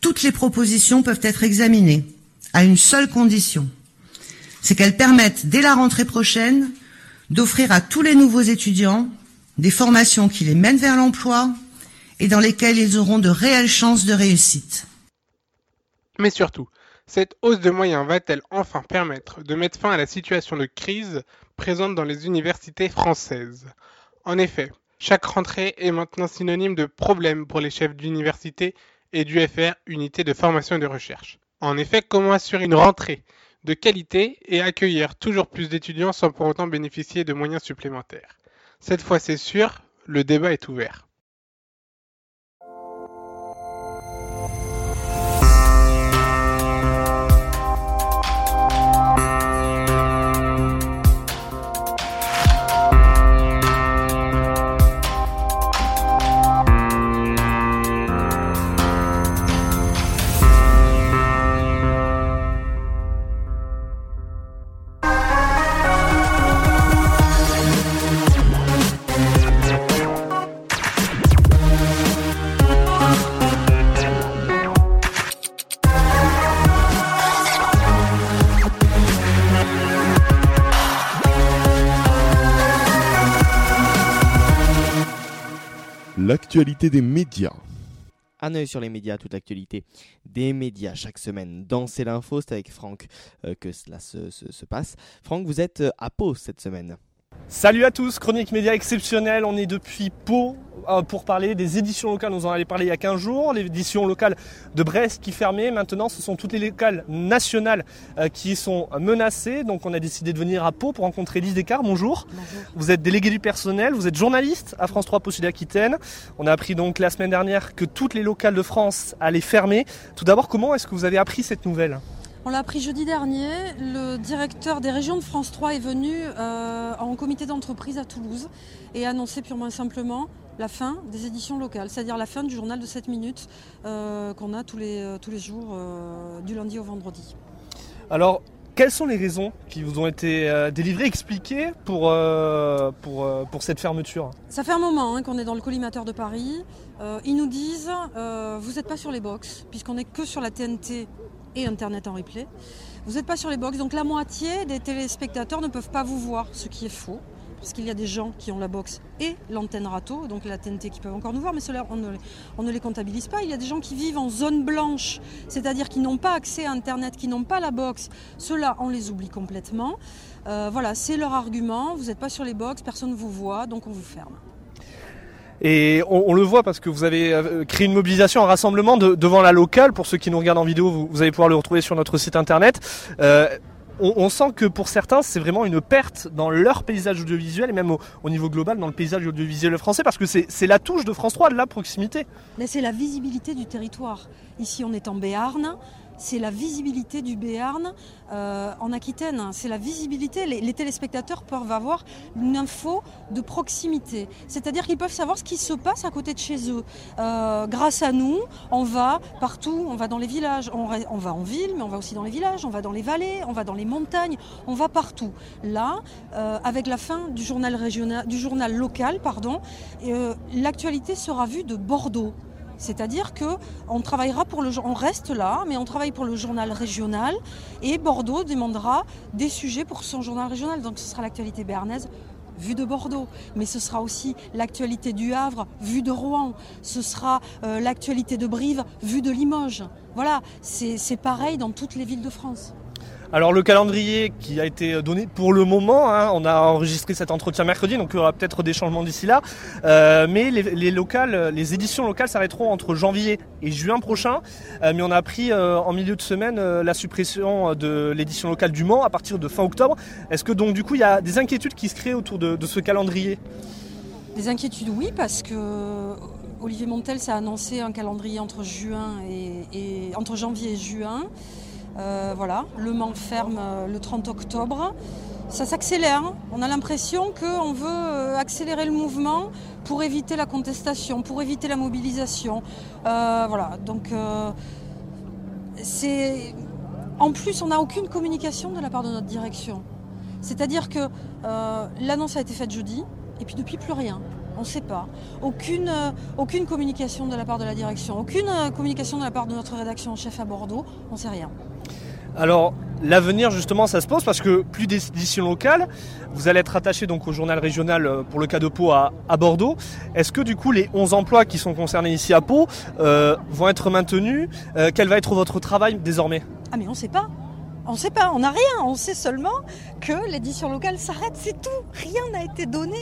Toutes les propositions peuvent être examinées à une seule condition. C'est qu'elles permettent, dès la rentrée prochaine, d'offrir à tous les nouveaux étudiants des formations qui les mènent vers l'emploi et dans lesquelles ils auront de réelles chances de réussite. Mais surtout, cette hausse de moyens va-t-elle enfin permettre de mettre fin à la situation de crise présente dans les universités françaises? En effet, chaque rentrée est maintenant synonyme de problème pour les chefs d'université et du FR, Unité de formation et de recherche. En effet, comment assurer une rentrée de qualité et accueillir toujours plus d'étudiants sans pour autant bénéficier de moyens supplémentaires? Cette fois, c'est sûr, le débat est ouvert. L'actualité des médias. Un œil sur les médias, toute l'actualité des médias chaque semaine. Dans C'est l'info, c'est avec Franck euh, que cela se, se- se passe. Franck, vous êtes euh, à Pau cette semaine. Salut à tous, chronique média exceptionnelle. On est depuis Pau pour parler des éditions locales. Nous en avons parlé il y a 15 jours. L'édition locale de Brest qui fermait. Maintenant, ce sont toutes les locales nationales euh, qui sont menacées. Donc, on a décidé de venir à Pau pour rencontrer Lise Descartes. Bonjour. Vous êtes délégué du personnel, vous êtes journaliste à France 3 Pau Sud-Aquitaine. On a appris donc la semaine dernière que toutes les locales de France allaient fermer. Tout d'abord, comment est-ce que vous avez appris cette nouvelle? On l'a appris jeudi dernier. Le directeur des régions de France 3 est venu euh, en comité d'entreprise à Toulouse et a annoncé purement et simplement la fin des éditions locales, c'est-à-dire la fin du journal de 7 minutes euh, qu'on a tous les, euh, tous les jours euh, du lundi au vendredi. Alors, quelles sont les raisons qui vous ont été délivrées, expliquées pour, euh, pour, euh, pour cette fermeture? Ça fait un moment hein, qu'on est dans le collimateur de Paris. Euh, ils nous disent vous n'êtes pas sur les box, puisqu'on n'est que sur la TNT et Internet en replay. Vous n'êtes pas sur les box, donc la moitié des téléspectateurs ne peuvent pas vous voir, ce qui est faux. Parce qu'il y a des gens qui ont la box et l'antenne râteau, donc la TNT qui peuvent encore nous voir, mais cela on ne, les, on ne les comptabilise pas. Il y a des gens qui vivent en zone blanche, c'est-à-dire qui n'ont pas accès à Internet, qui n'ont pas la box. Ceux-là, on les oublie complètement. Euh, voilà, c'est leur argument. Vous n'êtes pas sur les box, personne ne vous voit, donc on vous ferme. Et on, le voit parce que vous avez euh, créé une mobilisation, un rassemblement de- devant la locale. Pour ceux qui nous regardent en vidéo, vous, allez pouvoir le retrouver sur notre site internet. Euh, on, sent que pour certains, c'est vraiment une perte dans leur paysage audiovisuel et même au, au niveau global dans le paysage audiovisuel français parce que c'est la touche de France 3, de la proximité. Mais c'est la visibilité du territoire. Ici, on est en Béarn. C'est la visibilité du Béarn euh, en Aquitaine. C'est la visibilité. Les, téléspectateurs peuvent avoir une info de proximité. C'est-à-dire qu'ils peuvent savoir ce qui se passe à côté de chez eux. Euh, grâce à nous, on va partout. On va dans les villages. On, va en ville, mais on va aussi dans les villages. On va dans les vallées. On va dans les montagnes. On va partout. Là, euh, avec la fin du journal régional, du journal local, l'actualité sera vue de Bordeaux. C'est-à-dire que on travaillera pour le, on reste là, mais on travaille pour le journal régional et Bordeaux demandera des sujets pour son journal régional. Donc ce sera l'actualité béarnaise vue de Bordeaux, mais ce sera aussi l'actualité du Havre, vue de Rouen, ce sera euh, l'actualité de Brive, vue de Limoges. Voilà, c'est pareil dans toutes les villes de France. Alors le calendrier qui a été donné pour le moment, hein, on a enregistré cet entretien mercredi, donc il y aura peut-être des changements d'ici là. Euh, mais les, éditions locales s'arrêteront entre janvier et juin prochain. Euh, mais on a appris euh, en milieu de semaine la suppression de l'édition locale du Mans à partir de fin octobre. Est-ce que donc du coup il y a des inquiétudes qui se créent autour de, ce calendrier? Des inquiétudes oui, parce que Olivier Montel s'est annoncé un calendrier entre juin et entre janvier et juin. Euh, voilà, Le Mans ferme euh, le 30 octobre. Ça s'accélère. On a l'impression qu'on veut euh, accélérer le mouvement pour éviter la contestation, pour éviter la mobilisation. voilà, donc. En plus, on n'a aucune communication de la part de notre direction. C'est-à-dire que l'annonce a été faite jeudi, et puis depuis plus rien. On ne sait pas. Aucune, aucune communication de la part de la direction, aucune communication de la part de notre rédaction en chef à Bordeaux, on ne sait rien. Alors l'avenir justement ça se pose parce que plus d'éditions locales, vous allez être attaché donc au journal régional euh, pour le cas de Pau à, Bordeaux. Est-ce que du coup les 11 emplois qui sont concernés ici à Pau euh, vont être maintenus? Euh, Quel va être votre travail désormais? Ah mais on ne sait pas. On ne sait pas, on n'a rien. On sait seulement que l'édition locale s'arrête, c'est tout. Rien n'a été donné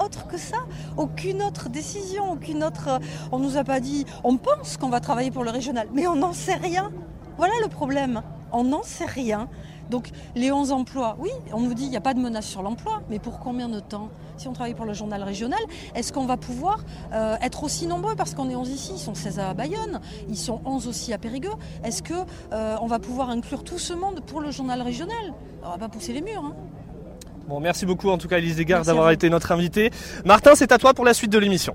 autre que ça. Aucune autre décision, aucune autre. on nous a pas dit. On pense qu'on va travailler pour le régional, mais on n'en sait rien. Voilà le problème on n'en sait rien. Donc les 11 emplois, oui, on nous dit qu'il n'y a pas de menace sur l'emploi, mais pour combien de temps? Si on travaille pour le journal régional, est-ce qu'on va pouvoir euh, être aussi nombreux? Parce qu'on est 11 ici, ils sont 16 à Bayonne, ils sont 11 aussi à Périgueux. Est-ce qu'on euh, va pouvoir inclure tout ce monde pour le journal régional? On va pas pousser les murs. Hein. Bon, merci beaucoup en tout cas Elise Desgardes d'avoir été notre invité. Martin, c'est à toi pour la suite de l'émission.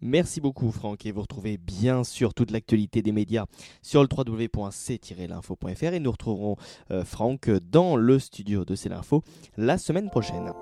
Merci beaucoup Franck et vous retrouvez bien sûr toute l'actualité des médias sur le www.c-l'info.fr et nous retrouverons euh, Franck dans le studio de C'est l'info la semaine prochaine.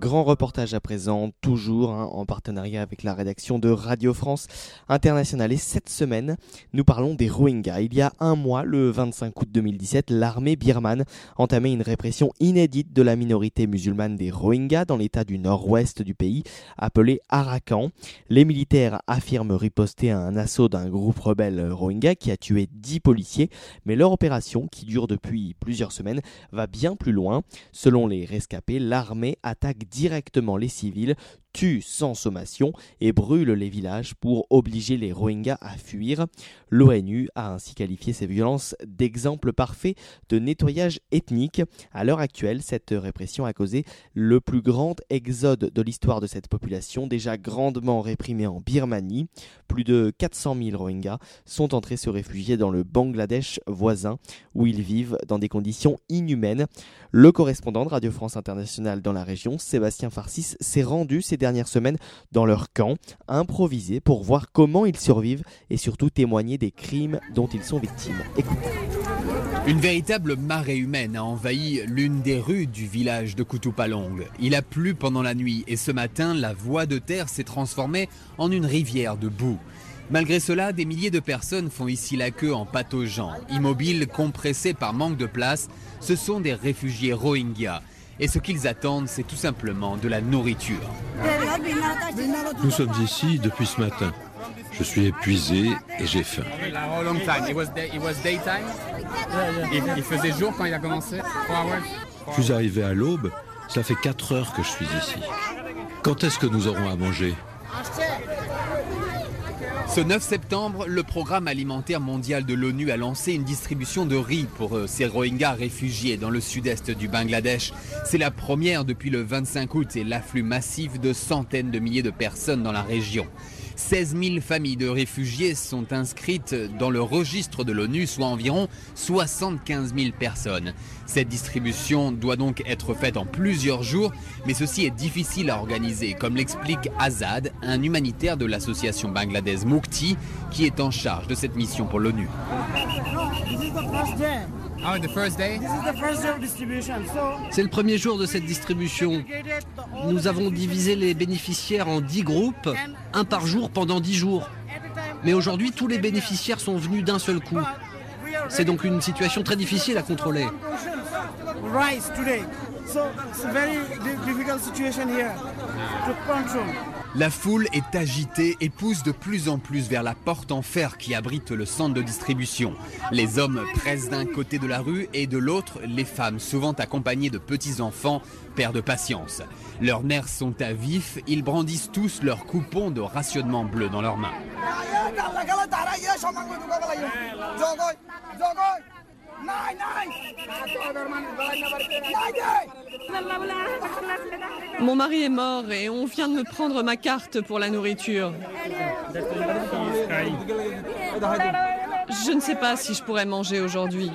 Grand reportage à présent, toujours hein, en partenariat avec la rédaction de Radio France Internationale. Et cette semaine, nous parlons des Rohingyas. Il y a un mois, le 25 août 2017, l'armée birmane entamait une répression inédite de la minorité musulmane des Rohingyas dans l'état du nord-ouest du pays, appelé Arakan. Les militaires affirment riposter à un assaut d'un groupe rebelle Rohingya qui a tué 10 policiers, mais leur opération, qui dure depuis plusieurs semaines, va bien plus loin. Selon les rescapés, l'armée attaque directement les civils, tue sans sommation et brûle les villages pour obliger les Rohingyas à fuir. L'ONU a ainsi qualifié ces violences d'exemple parfait de nettoyage ethnique. À l'heure actuelle, cette répression a causé le plus grand exode de l'histoire de cette population, déjà grandement réprimée en Birmanie. Plus de 400 000 Rohingyas sont entrés se réfugier dans le Bangladesh voisin, où ils vivent dans des conditions inhumaines. Le correspondant de Radio France Internationale dans la région, Sébastien Farcis, s'est rendu dernières semaines dans leur camp, improvisé pour voir comment ils survivent et surtout témoigner des crimes dont ils sont victimes. Une véritable marée humaine a envahi l'une des rues du village de Kutupalong. Il a plu pendant la nuit et ce matin, la voie de terre s'est transformée en une rivière de boue. Malgré cela, des milliers de personnes font ici la queue en pataugeant. Immobiles, compressés par manque de place, ce sont des réfugiés Rohingyas. Et ce qu'ils attendent, c'est tout simplement de la nourriture. Nous sommes ici depuis ce matin. Je suis épuisé et j'ai faim. Il faisait jour quand il a commencé Je suis arrivé à l'aube. Ça fait 4 heures que je suis ici. Quand est-ce que nous aurons à manger? Ce 9 septembre, le programme alimentaire mondial de l'ONU a lancé une distribution de riz pour euh, ces Rohingyas réfugiés dans le sud-est du Bangladesh. C'est la première depuis le 25 août et l'afflux massif de centaines de milliers de personnes dans la région. 16 000 familles de réfugiés sont inscrites dans le registre de l'ONU, soit environ 75 000 personnes. Cette distribution doit donc être faite en plusieurs jours, mais ceci est difficile à organiser, comme l'explique Azad, un humanitaire de l'association bangladaise Mukti, qui est en charge de cette mission pour l'ONU. C'est le premier jour de cette distribution. Nous avons divisé les bénéficiaires en 10 groupes, un par jour pendant 10 jours. Mais aujourd'hui, tous les bénéficiaires sont venus d'un seul coup. C'est donc une situation très difficile à contrôler. La foule est agitée et pousse de plus en plus vers la porte en fer qui abrite le centre de distribution. Les hommes pressent d'un côté de la rue et de l'autre les femmes, souvent accompagnées de petits-enfants, de patience. Leurs nerfs sont à vif, ils brandissent tous leurs coupons de rationnement bleu dans leurs mains. Mon mari est mort et on vient de me prendre ma carte pour la nourriture. Je ne sais pas si je pourrais manger aujourd'hui.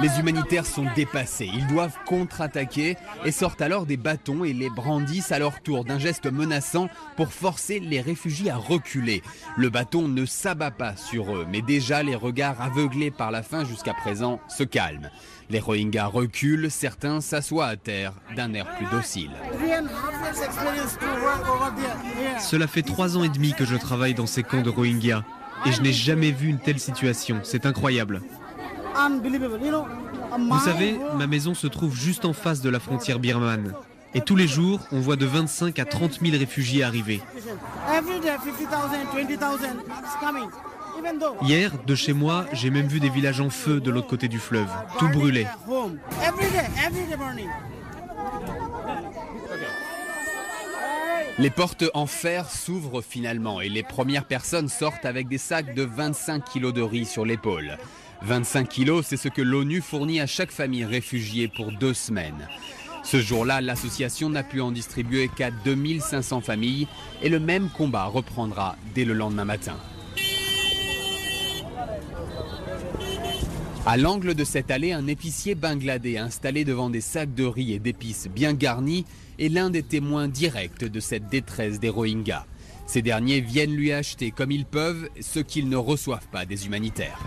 Les humanitaires sont dépassés, ils doivent contre-attaquer et sortent alors des bâtons et les brandissent à leur tour d'un geste menaçant pour forcer les réfugiés à reculer. Le bâton ne s'abat pas sur eux, mais déjà les regards aveuglés par la faim jusqu'à présent se calment. Les Rohingyas reculent, certains s'assoient à terre d'un air plus docile. Cela fait trois ans et demi que je travaille dans ces camps de Rohingyas et je n'ai jamais vu une telle situation. C'est incroyable. Vous savez, ma maison se trouve juste en face de la frontière birmane. Et tous les jours, on voit de 25 à 30 000 réfugiés arriver. Hier, de chez moi, j'ai même vu des villages en feu de l'autre côté du fleuve, tout brûlé. Les portes en fer s'ouvrent finalement et les premières personnes sortent avec des sacs de 25 kilos de riz sur l'épaule. 25 kilos, c'est ce que l'ONU fournit à chaque famille réfugiée pour deux semaines. Ce jour-là, l'association n'a pu en distribuer qu'à 2500 familles et le même combat reprendra dès le lendemain matin. À l'angle de cette allée, un épicier bangladais installé devant des sacs de riz et d'épices bien garnis est l'un des témoins directs de cette détresse des Rohingyas. Ces derniers viennent lui acheter comme ils peuvent ce qu'ils ne reçoivent pas des humanitaires.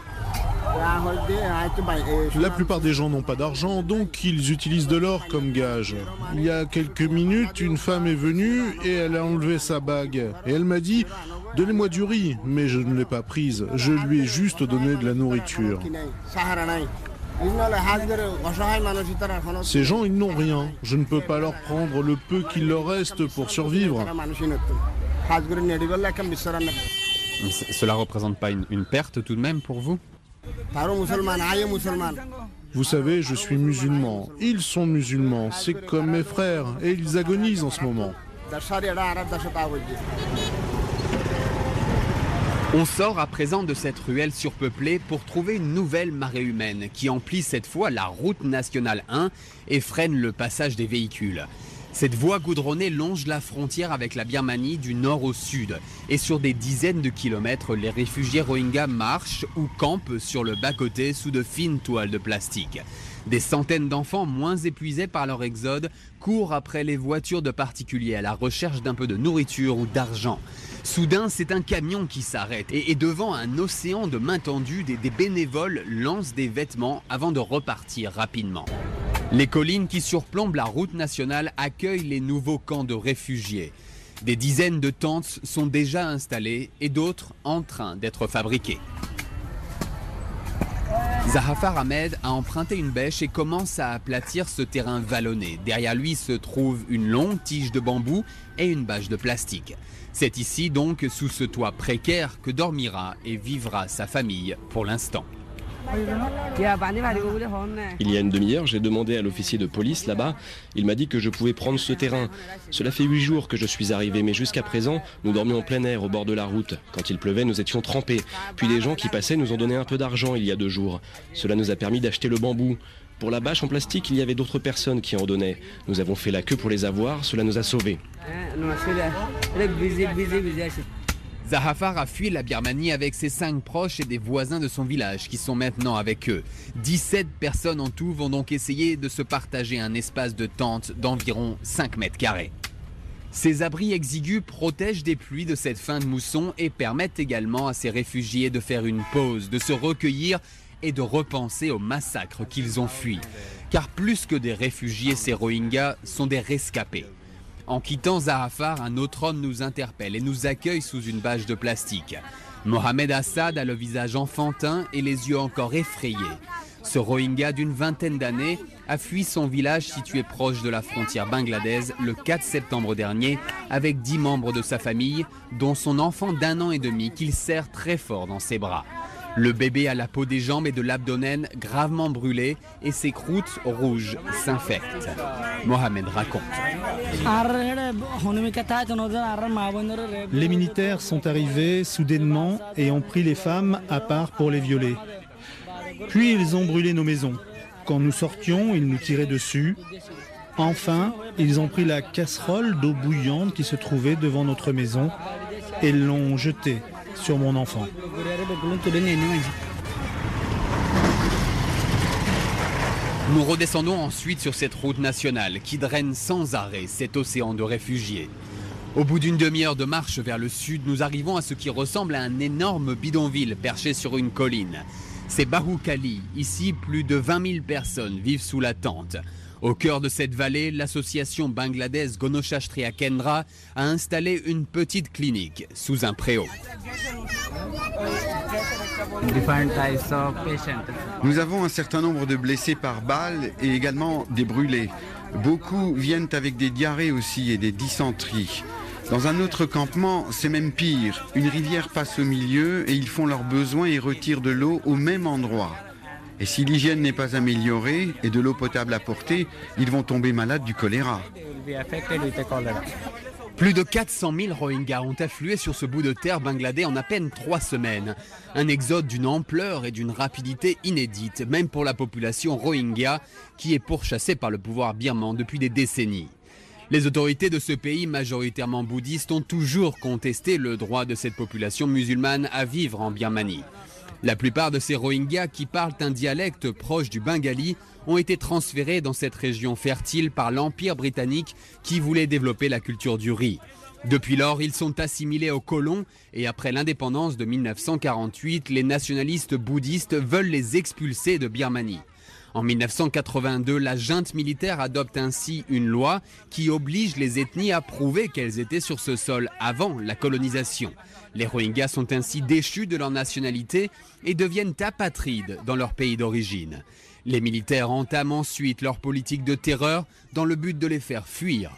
La plupart des gens n'ont pas d'argent, donc ils utilisent de l'or comme gage. Il y a quelques minutes, une femme est venue et elle a enlevé sa bague. Et elle m'a dit, donnez-moi du riz, mais je ne l'ai pas prise. Je lui ai juste donné de la nourriture. Ces gens, ils n'ont rien. Je ne peux pas leur prendre le peu qu'il leur reste pour survivre. Cela représente pas une, une perte tout de même pour vous? Vous savez, je suis musulman. Ils sont musulmans. C'est comme mes frères. Et ils agonisent en ce moment. On sort à présent de cette ruelle surpeuplée pour trouver une nouvelle marée humaine qui emplit cette fois la route nationale 1 et freine le passage des véhicules. Cette voie goudronnée longe la frontière avec la Birmanie du nord au sud. Et sur des dizaines de kilomètres, les réfugiés Rohingyas marchent ou campent sur le bas-côté sous de fines toiles de plastique. Des centaines d'enfants moins épuisés par leur exode courent après les voitures de particuliers à la recherche d'un peu de nourriture ou d'argent. Soudain, c'est un camion qui s'arrête et, devant un océan de main tendue, des, des bénévoles lancent des vêtements avant de repartir rapidement. Les collines qui surplombent la route nationale accueillent les nouveaux camps de réfugiés. Des dizaines de tentes sont déjà installées et d'autres en train d'être fabriquées. Zahafar Ahmed a emprunté une bêche et commence à aplatir ce terrain vallonné. Derrière lui se trouve une longue tige de bambou et une bâche de plastique. C'est ici donc, sous ce toit précaire, que dormira et vivra sa famille pour l'instant. Il y a une demi-heure, j'ai demandé à l'officier de police là-bas. Il m'a dit que je pouvais prendre ce terrain. Cela fait huit jours que je suis arrivé, mais jusqu'à présent, nous dormions en plein air au bord de la route. Quand il pleuvait, nous étions trempés. Puis des gens qui passaient nous ont donné un peu d'argent il y a deux jours. Cela nous a permis d'acheter le bambou. Pour la bâche en plastique, il y avait d'autres personnes qui en donnaient. Nous avons fait la queue pour les avoir, cela nous a sauvés. Zahafar a fui la Birmanie avec ses cinq proches et des voisins de son village qui sont maintenant avec eux. 17 personnes en tout vont donc essayer de se partager un espace de tente d'environ 5 mètres carrés. Ces abris exigus protègent des pluies de cette fin de mousson et permettent également à ces réfugiés de faire une pause, de se recueillir et de repenser au massacre qu'ils ont fui. Car plus que des réfugiés, ces Rohingyas sont des rescapés. En quittant Zahafar, un autre homme nous interpelle et nous accueille sous une bâche de plastique. Mohamed Assad a le visage enfantin et les yeux encore effrayés. Ce Rohingya d'une vingtaine d'années a fui son village situé proche de la frontière bangladaise le 4 septembre dernier avec dix membres de sa famille, dont son enfant d'un an et demi qu'il serre très fort dans ses bras. Le bébé a la peau des jambes et de l'abdomen gravement brûlée et ses croûtes rouges s'infectent. Mohamed raconte. Les militaires sont arrivés soudainement et ont pris les femmes à part pour les violer. Puis ils ont brûlé nos maisons. Quand nous sortions, ils nous tiraient dessus. Enfin, ils ont pris la casserole d'eau bouillante qui se trouvait devant notre maison et l'ont jetée sur mon enfant. Nous redescendons ensuite sur cette route nationale qui draine sans arrêt cet océan de réfugiés. Au bout d'une demi-heure de marche vers le sud, nous arrivons à ce qui ressemble à un énorme bidonville perché sur une colline. C'est Baroukali. Ici, plus de 20 000 personnes vivent sous la tente. Au cœur de cette vallée, l'association bangladaise Gonoshashtria Kendra a installé une petite clinique sous un préau. Nous avons un certain nombre de blessés par balles et également des brûlés. Beaucoup viennent avec des diarrhées aussi et des dysenteries. Dans un autre campement, c'est même pire. Une rivière passe au milieu et ils font leurs besoins et retirent de l'eau au même endroit. Et si l'hygiène n'est pas améliorée et de l'eau potable apportée, ils vont tomber malades du choléra. Plus de 400 000 Rohingyas ont afflué sur ce bout de terre bangladais en à peine trois semaines. Un exode d'une ampleur et d'une rapidité inédite, même pour la population Rohingya, qui est pourchassée par le pouvoir birman depuis des décennies. Les autorités de ce pays majoritairement bouddhiste ont toujours contesté le droit de cette population musulmane à vivre en Birmanie. La plupart de ces Rohingyas qui parlent un dialecte proche du bengali ont été transférés dans cette région fertile par l'Empire britannique qui voulait développer la culture du riz. Depuis lors, ils sont assimilés aux colons et après l'indépendance de 1948, les nationalistes bouddhistes veulent les expulser de Birmanie. En 1982, la junte militaire adopte ainsi une loi qui oblige les ethnies à prouver qu'elles étaient sur ce sol avant la colonisation. Les Rohingyas sont ainsi déchus de leur nationalité et deviennent apatrides dans leur pays d'origine. Les militaires entament ensuite leur politique de terreur dans le but de les faire fuir.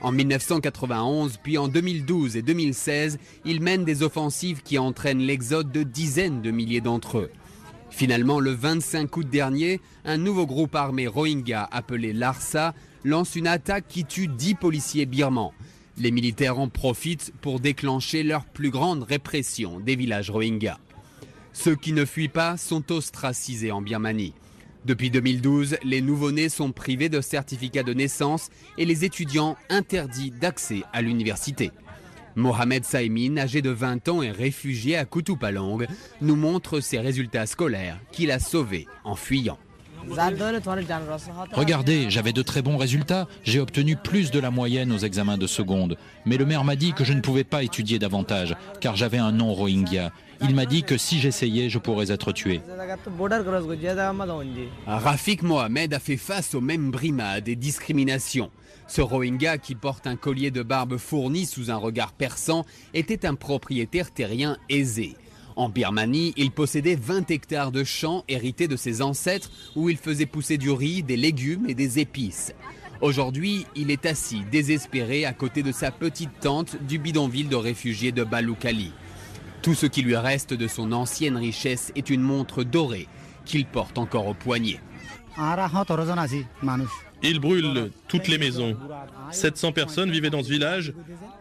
En 1991, puis en 2012 et 2016, ils mènent des offensives qui entraînent l'exode de dizaines de milliers d'entre eux. Finalement, le 25 août dernier, un nouveau groupe armé Rohingya appelé Larsa lance une attaque qui tue 10 policiers birmans. Les militaires en profitent pour déclencher leur plus grande répression des villages Rohingyas. Ceux qui ne fuient pas sont ostracisés en Birmanie. Depuis 2012, les nouveau-nés sont privés de certificat de naissance et les étudiants interdits d'accès à l'université. Mohamed Saïmin, âgé de 20 ans et réfugié à Kutupalong, nous montre ses résultats scolaires qu'il a sauvés en fuyant. Regardez, j'avais de très bons résultats. J'ai obtenu plus de la moyenne aux examens de seconde. Mais le maire m'a dit que je ne pouvais pas étudier davantage, car j'avais un nom Rohingya. Il m'a dit que si j'essayais, je pourrais être tué. Rafik Mohamed a fait face aux mêmes brimades et discriminations. Ce Rohingya qui porte un collier de barbe fourni sous un regard perçant était un propriétaire terrien aisé. En Birmanie, il possédait 20 hectares de champs hérités de ses ancêtres où il faisait pousser du riz, des légumes et des épices. Aujourd'hui, il est assis, désespéré, à côté de sa petite tente du bidonville de réfugiés de Baloukali. Tout ce qui lui reste de son ancienne richesse est une montre dorée qu'il porte encore au poignet. Ils brûlent toutes les maisons. 700 personnes vivaient dans ce village.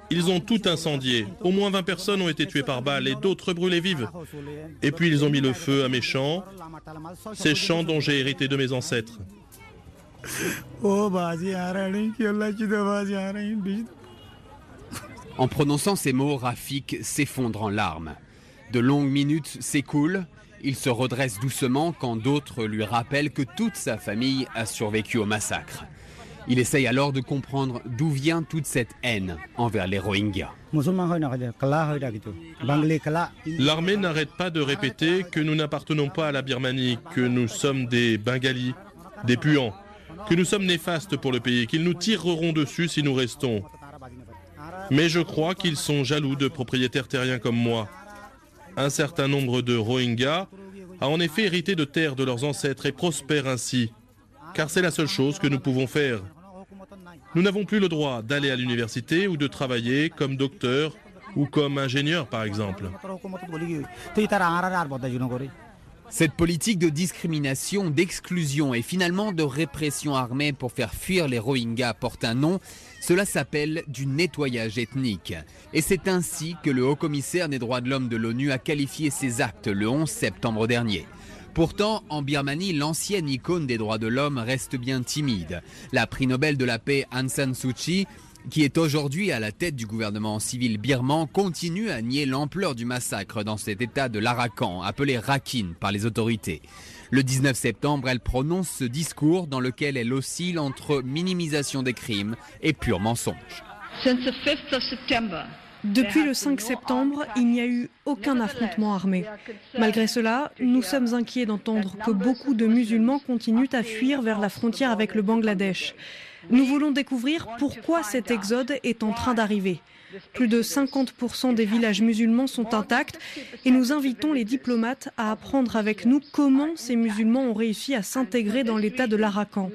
Ils ont tout incendié. Au moins 20 personnes ont été tuées par balles et d'autres brûlées vives. Et puis ils ont mis le feu à mes champs, ces champs dont j'ai hérité de mes ancêtres. En prononçant ces mots, Rafik s'effondre en larmes. De longues minutes s'écoulent. Il se redresse doucement quand d'autres lui rappellent que toute sa famille a survécu au massacre. Il essaye alors de comprendre d'où vient toute cette haine envers les Rohingyas. L'armée n'arrête pas de répéter que nous n'appartenons pas à la Birmanie, que nous sommes des Bengalis, des puants, que nous sommes néfastes pour le pays, qu'ils nous tireront dessus si nous restons. Mais je crois qu'ils sont jaloux de propriétaires terriens comme moi. Un certain nombre de Rohingyas a en effet hérité de terres de leurs ancêtres et prospèrent ainsi, car c'est la seule chose que nous pouvons faire. Nous n'avons plus le droit d'aller à l'université ou de travailler comme docteur ou comme ingénieur, par exemple. Cette politique de discrimination, d'exclusion et finalement de répression armée pour faire fuir les Rohingyas porte un nom. Cela s'appelle du nettoyage ethnique. Et c'est ainsi que le haut-commissaire des droits de l'homme de l'ONU a qualifié ces actes le 11 septembre dernier. Pourtant, en Birmanie, l'ancienne icône des droits de l'homme reste bien timide. La prix Nobel de la paix Aung San Suu Kyi qui est aujourd'hui à la tête du gouvernement civil birman, continue à nier l'ampleur du massacre dans cet état de l'Arakan, appelé Rakhine par les autorités. Le 19 septembre, elle prononce ce discours dans lequel elle oscille entre minimisation des crimes et pur mensonge. Depuis le 5 septembre, il n'y a eu aucun affrontement armé. Malgré cela, nous sommes inquiets d'entendre que beaucoup de musulmans continuent à fuir vers la frontière avec le Bangladesh. Nous voulons découvrir pourquoi cet exode est en train d'arriver. Plus de 50% des villages musulmans sont intacts et nous invitons les diplomates à apprendre avec nous comment ces musulmans ont réussi à s'intégrer dans l'état de l'Arakan.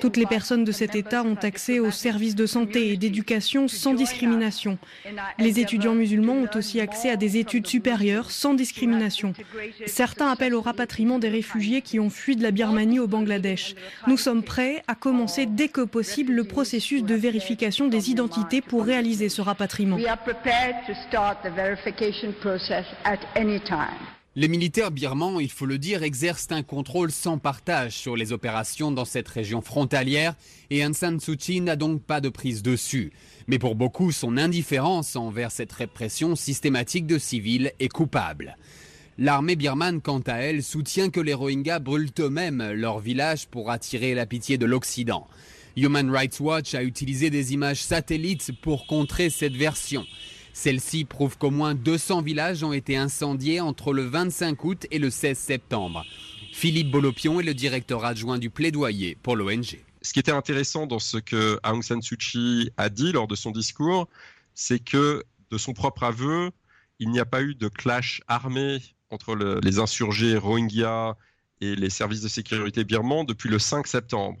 Toutes les personnes de cet état ont accès aux services de santé et d'éducation sans discrimination. Les étudiants musulmans ont aussi accès à des études supérieures sans discrimination. Certains appellent au rapatriement des réfugiés qui ont fui de la Birmanie au Bangladesh. Nous sommes prêts à commencer dès que possible le processus de vérification des identités pour réaliser ce rapatriement. Les militaires birmans, il faut le dire, exercent un contrôle sans partage sur les opérations dans cette région frontalière et Aung San Suu Kyi n'a donc pas de prise dessus. Mais pour beaucoup, son indifférence envers cette répression systématique de civils est coupable. L'armée birmane, quant à elle, soutient que les Rohingyas brûlent eux-mêmes leur village pour attirer la pitié de l'Occident. Human Rights Watch a utilisé des images satellites pour contrer cette version. Celle-ci prouve qu'au moins 200 villages ont été incendiés entre le 25 août et le 16 septembre. Philippe Bolopion est le directeur adjoint du plaidoyer pour l'ONG. Ce qui était intéressant dans ce que Aung San Suu Kyi a dit lors de son discours, c'est que de son propre aveu, il n'y a pas eu de clash armé entre le, les insurgés Rohingyas et les services de sécurité birmans depuis le 5 septembre.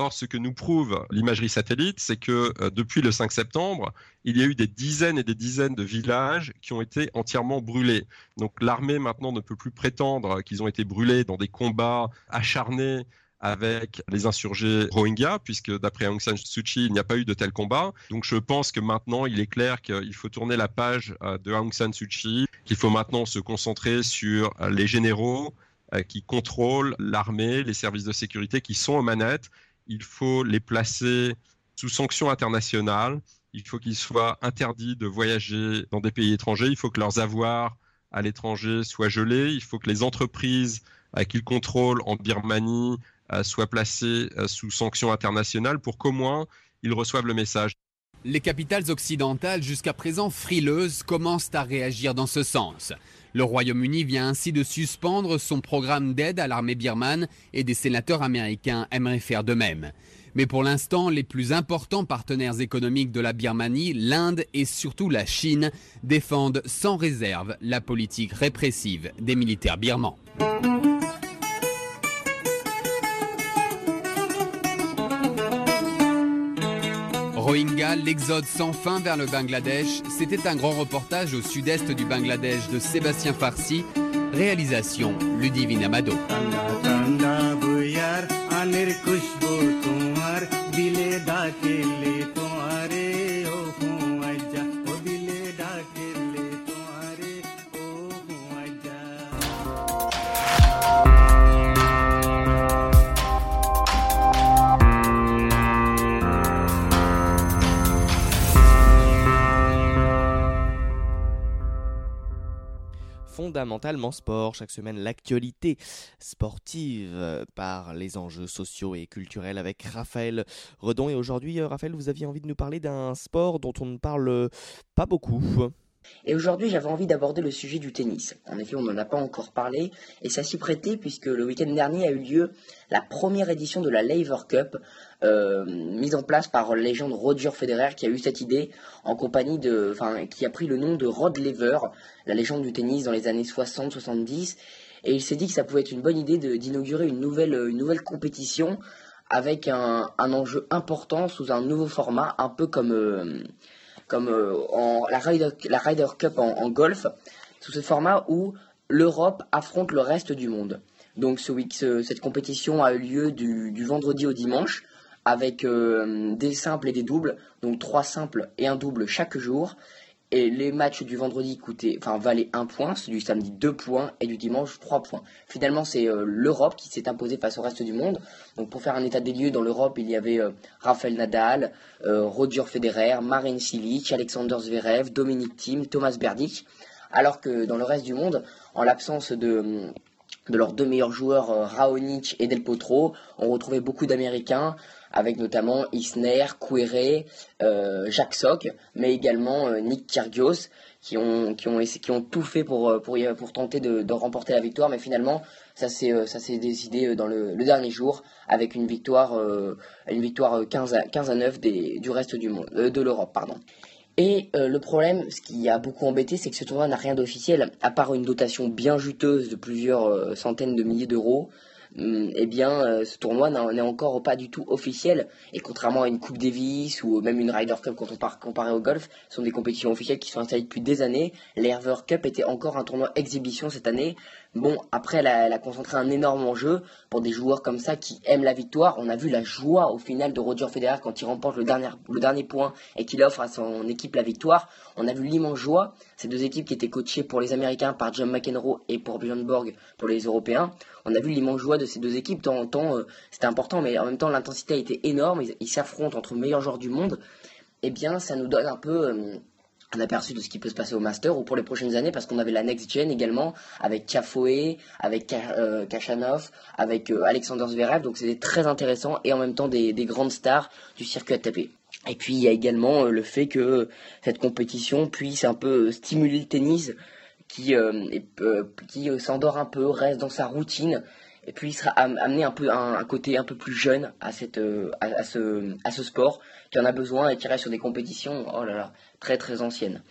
Or, ce que nous prouve l'imagerie satellite, c'est que euh, depuis le 5 septembre, il y a eu des dizaines et des dizaines de villages qui ont été entièrement brûlés. Donc l'armée maintenant ne peut plus prétendre qu'ils ont été brûlés dans des combats acharnés avec les insurgés Rohingyas, puisque d'après Aung San Suu Kyi, il n'y a pas eu de tel combat. Donc je pense que maintenant, il est clair qu'il faut tourner la page euh, de Aung San Suu Kyi, qu'il faut maintenant se concentrer sur euh, les généraux qui contrôlent l'armée, les services de sécurité qui sont aux manettes il faut les placer sous sanctions internationales. Il faut qu'ils soient interdits de voyager dans des pays étrangers. Il faut que leurs avoirs à l'étranger soient gelés. Il faut que les entreprises qu'ils contrôlent en Birmanie euh, soient placées euh, sous sanctions internationales pour qu'au moins ils reçoivent le message. Les capitales occidentales, jusqu'à présent frileuses, commencent à réagir dans ce sens. Le Royaume-Uni vient ainsi de suspendre son programme d'aide à l'armée birmane et des sénateurs américains aimeraient faire de même. Mais pour l'instant, les plus importants partenaires économiques de la Birmanie, l'Inde et surtout la Chine, défendent sans réserve la politique répressive des militaires birmans. Rohingya, l'exode sans fin vers le Bangladesh, c'était un grand reportage au sud-est du Bangladesh de Sébastien Farsi, réalisation Ludivine Amado. Fondamentalement sport. Chaque semaine, l'actualité sportive euh, par les enjeux sociaux et culturels avec Raphaël Redon. Et aujourd'hui, euh, Raphaël, vous aviez envie de nous parler d'un sport dont on ne parle pas beaucoup. Et aujourd'hui, j'avais envie d'aborder le sujet du tennis. En effet, on n'en a pas encore parlé, et ça s'y prêtait puisque le week-end dernier a eu lieu la première édition de la Laver Cup, euh, mise en place par la légende Roger Federer, qui a eu cette idée en compagnie de, enfin, qui a pris le nom de Rod Laver, la légende du tennis dans les années 60-70, et il s'est dit que ça pouvait être une bonne idée d'inaugurer une nouvelle, une nouvelle compétition avec un, enjeu important sous un nouveau format, un peu comme euh, comme euh, la, Ryder, Cup en, golf, sous ce format où l'Europe affronte le reste du monde. Donc ce cette compétition a eu lieu du, vendredi au dimanche avec euh, des simples et des doubles, donc trois simples et un double chaque jour. Et les matchs du vendredi coûtaient, enfin, valaient un point, ceux du samedi deux points et du dimanche trois points. Finalement, c'est euh, l'Europe qui s'est imposée face au reste du monde. Donc, pour faire un état des lieux, dans l'Europe, il y avait euh, Rafael Nadal, euh, Roger Federer, Marin Cilic, Alexander Zverev, Dominic Thiem, Thomas Berdych. Alors que dans le reste du monde, en l'absence de de leurs deux meilleurs joueurs, Raonic et Del Potro, on retrouvait beaucoup d'Américains, avec notamment Isner, Quere, euh, Jacques Sock, mais également euh, Nick Kyrgios, qui ont, qui, ont, tout fait pour, euh, pour, pour tenter de, remporter la victoire, mais finalement, ça s'est, décidé dans le, dernier jour, avec une victoire, une victoire 15 à, 15 à 9 des, du reste du monde, de l'Europe. Pardon. Et le problème, ce qui a beaucoup embêté, c'est que ce tournoi n'a rien d'officiel, à part une dotation bien juteuse de plusieurs centaines de milliers d'euros, eh bien, euh, ce tournoi n'est encore pas du tout officiel. Et contrairement à une Coupe Davis ou même une Ryder Cup quand on part comparé au golf, ce sont des compétitions officielles qui sont installées depuis des années. L'Herver Cup était encore un tournoi exhibition cette année. Bon, après, elle a, concentré un énorme enjeu pour des joueurs comme ça qui aiment la victoire. On a vu la joie au final de Roger Federer quand il remporte le dernier, point et qu'il offre à son équipe la victoire. On a vu l'immense joie. Ces deux équipes qui étaient coachées pour les Américains par John McEnroe et pour Björn Borg pour les Européens. On a vu l'immense joie de ces deux équipes. Tant, temps euh, c'était important, mais en même temps, l'intensité a été énorme. Ils s'affrontent entre meilleurs joueurs du monde. Eh bien, ça nous donne un peu... Euh, un aperçu de ce qui peut se passer au Master ou pour les prochaines années parce qu'on avait la Next Gen également avec Cafoe, avec euh, Kachanov, avec euh, Alexander Zverev. Donc c'était très intéressant et en même temps des, grandes stars du circuit taper. Et puis il y a également euh, le fait que cette compétition puisse un peu stimuler le tennis qui, qui s'endort un peu, reste dans sa routine. Et puis il sera amené un peu un, côté un peu plus jeune à cette à, ce à ce sport qui en a besoin et qui reste sur des compétitions. Oh là là très très anciennes.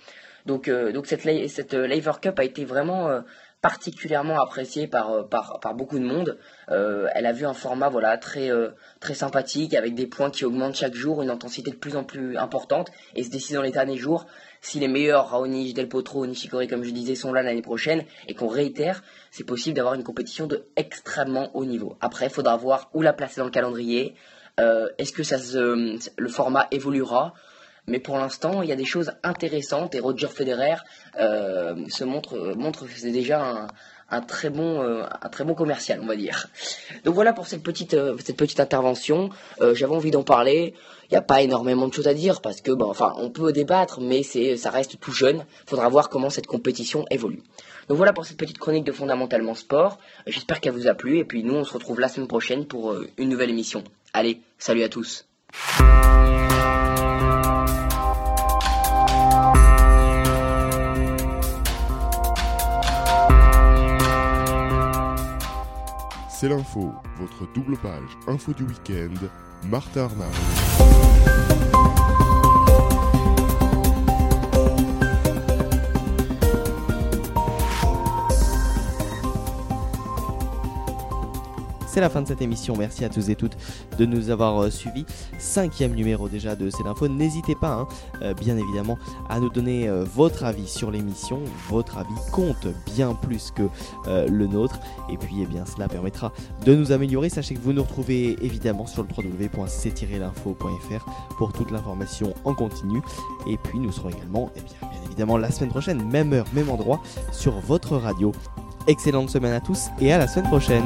Donc euh, donc cette cette euh, Laver Cup a été vraiment euh, particulièrement appréciée par, par, beaucoup de monde. elle a vu un format voilà très très sympathique avec des points qui augmentent chaque jour, une intensité de plus en plus importante et se décide dans les derniers jours si les meilleurs Raonic, Del Potro, Nishikori comme je disais sont là l'année prochaine et qu'on réitère, c'est possible d'avoir une compétition de extrêmement haut niveau. Après, il faudra voir où la placer dans le calendrier. Est-ce que ça le format évoluera mais pour l'instant, il y a des choses intéressantes et Roger Federer euh, se montre, montre que c'est déjà un, un très bon euh, un très bon commercial on va dire. Donc voilà pour cette petite euh, cette petite intervention. Euh, j'avais envie d'en parler. Il n'y a pas énormément de choses à dire parce que enfin on peut débattre mais ça reste tout jeune. Faudra voir comment cette compétition évolue. Donc voilà pour cette petite chronique de fondamentalement sport. J'espère qu'elle vous a plu et puis nous on se retrouve la semaine prochaine pour une nouvelle émission. Allez salut à tous C'est l'info, votre double page info du week-end, Martha Arnaud. C'est la fin de cette émission. Merci à tous et toutes de nous avoir euh, suivis. Cinquième numéro déjà de cette info. N'hésitez pas, hein, euh, bien évidemment, à nous donner euh, votre avis sur l'émission. Votre avis compte bien plus que le nôtre. Et puis, eh bien, cela permettra de nous améliorer. Sachez que vous nous retrouvez évidemment sur le www.c-l'info.fr pour toute l'information en continu. Et puis, nous serons également, eh bien, bien évidemment, la semaine prochaine, même heure, même endroit, sur votre radio. Excellente semaine à tous et à la semaine prochaine.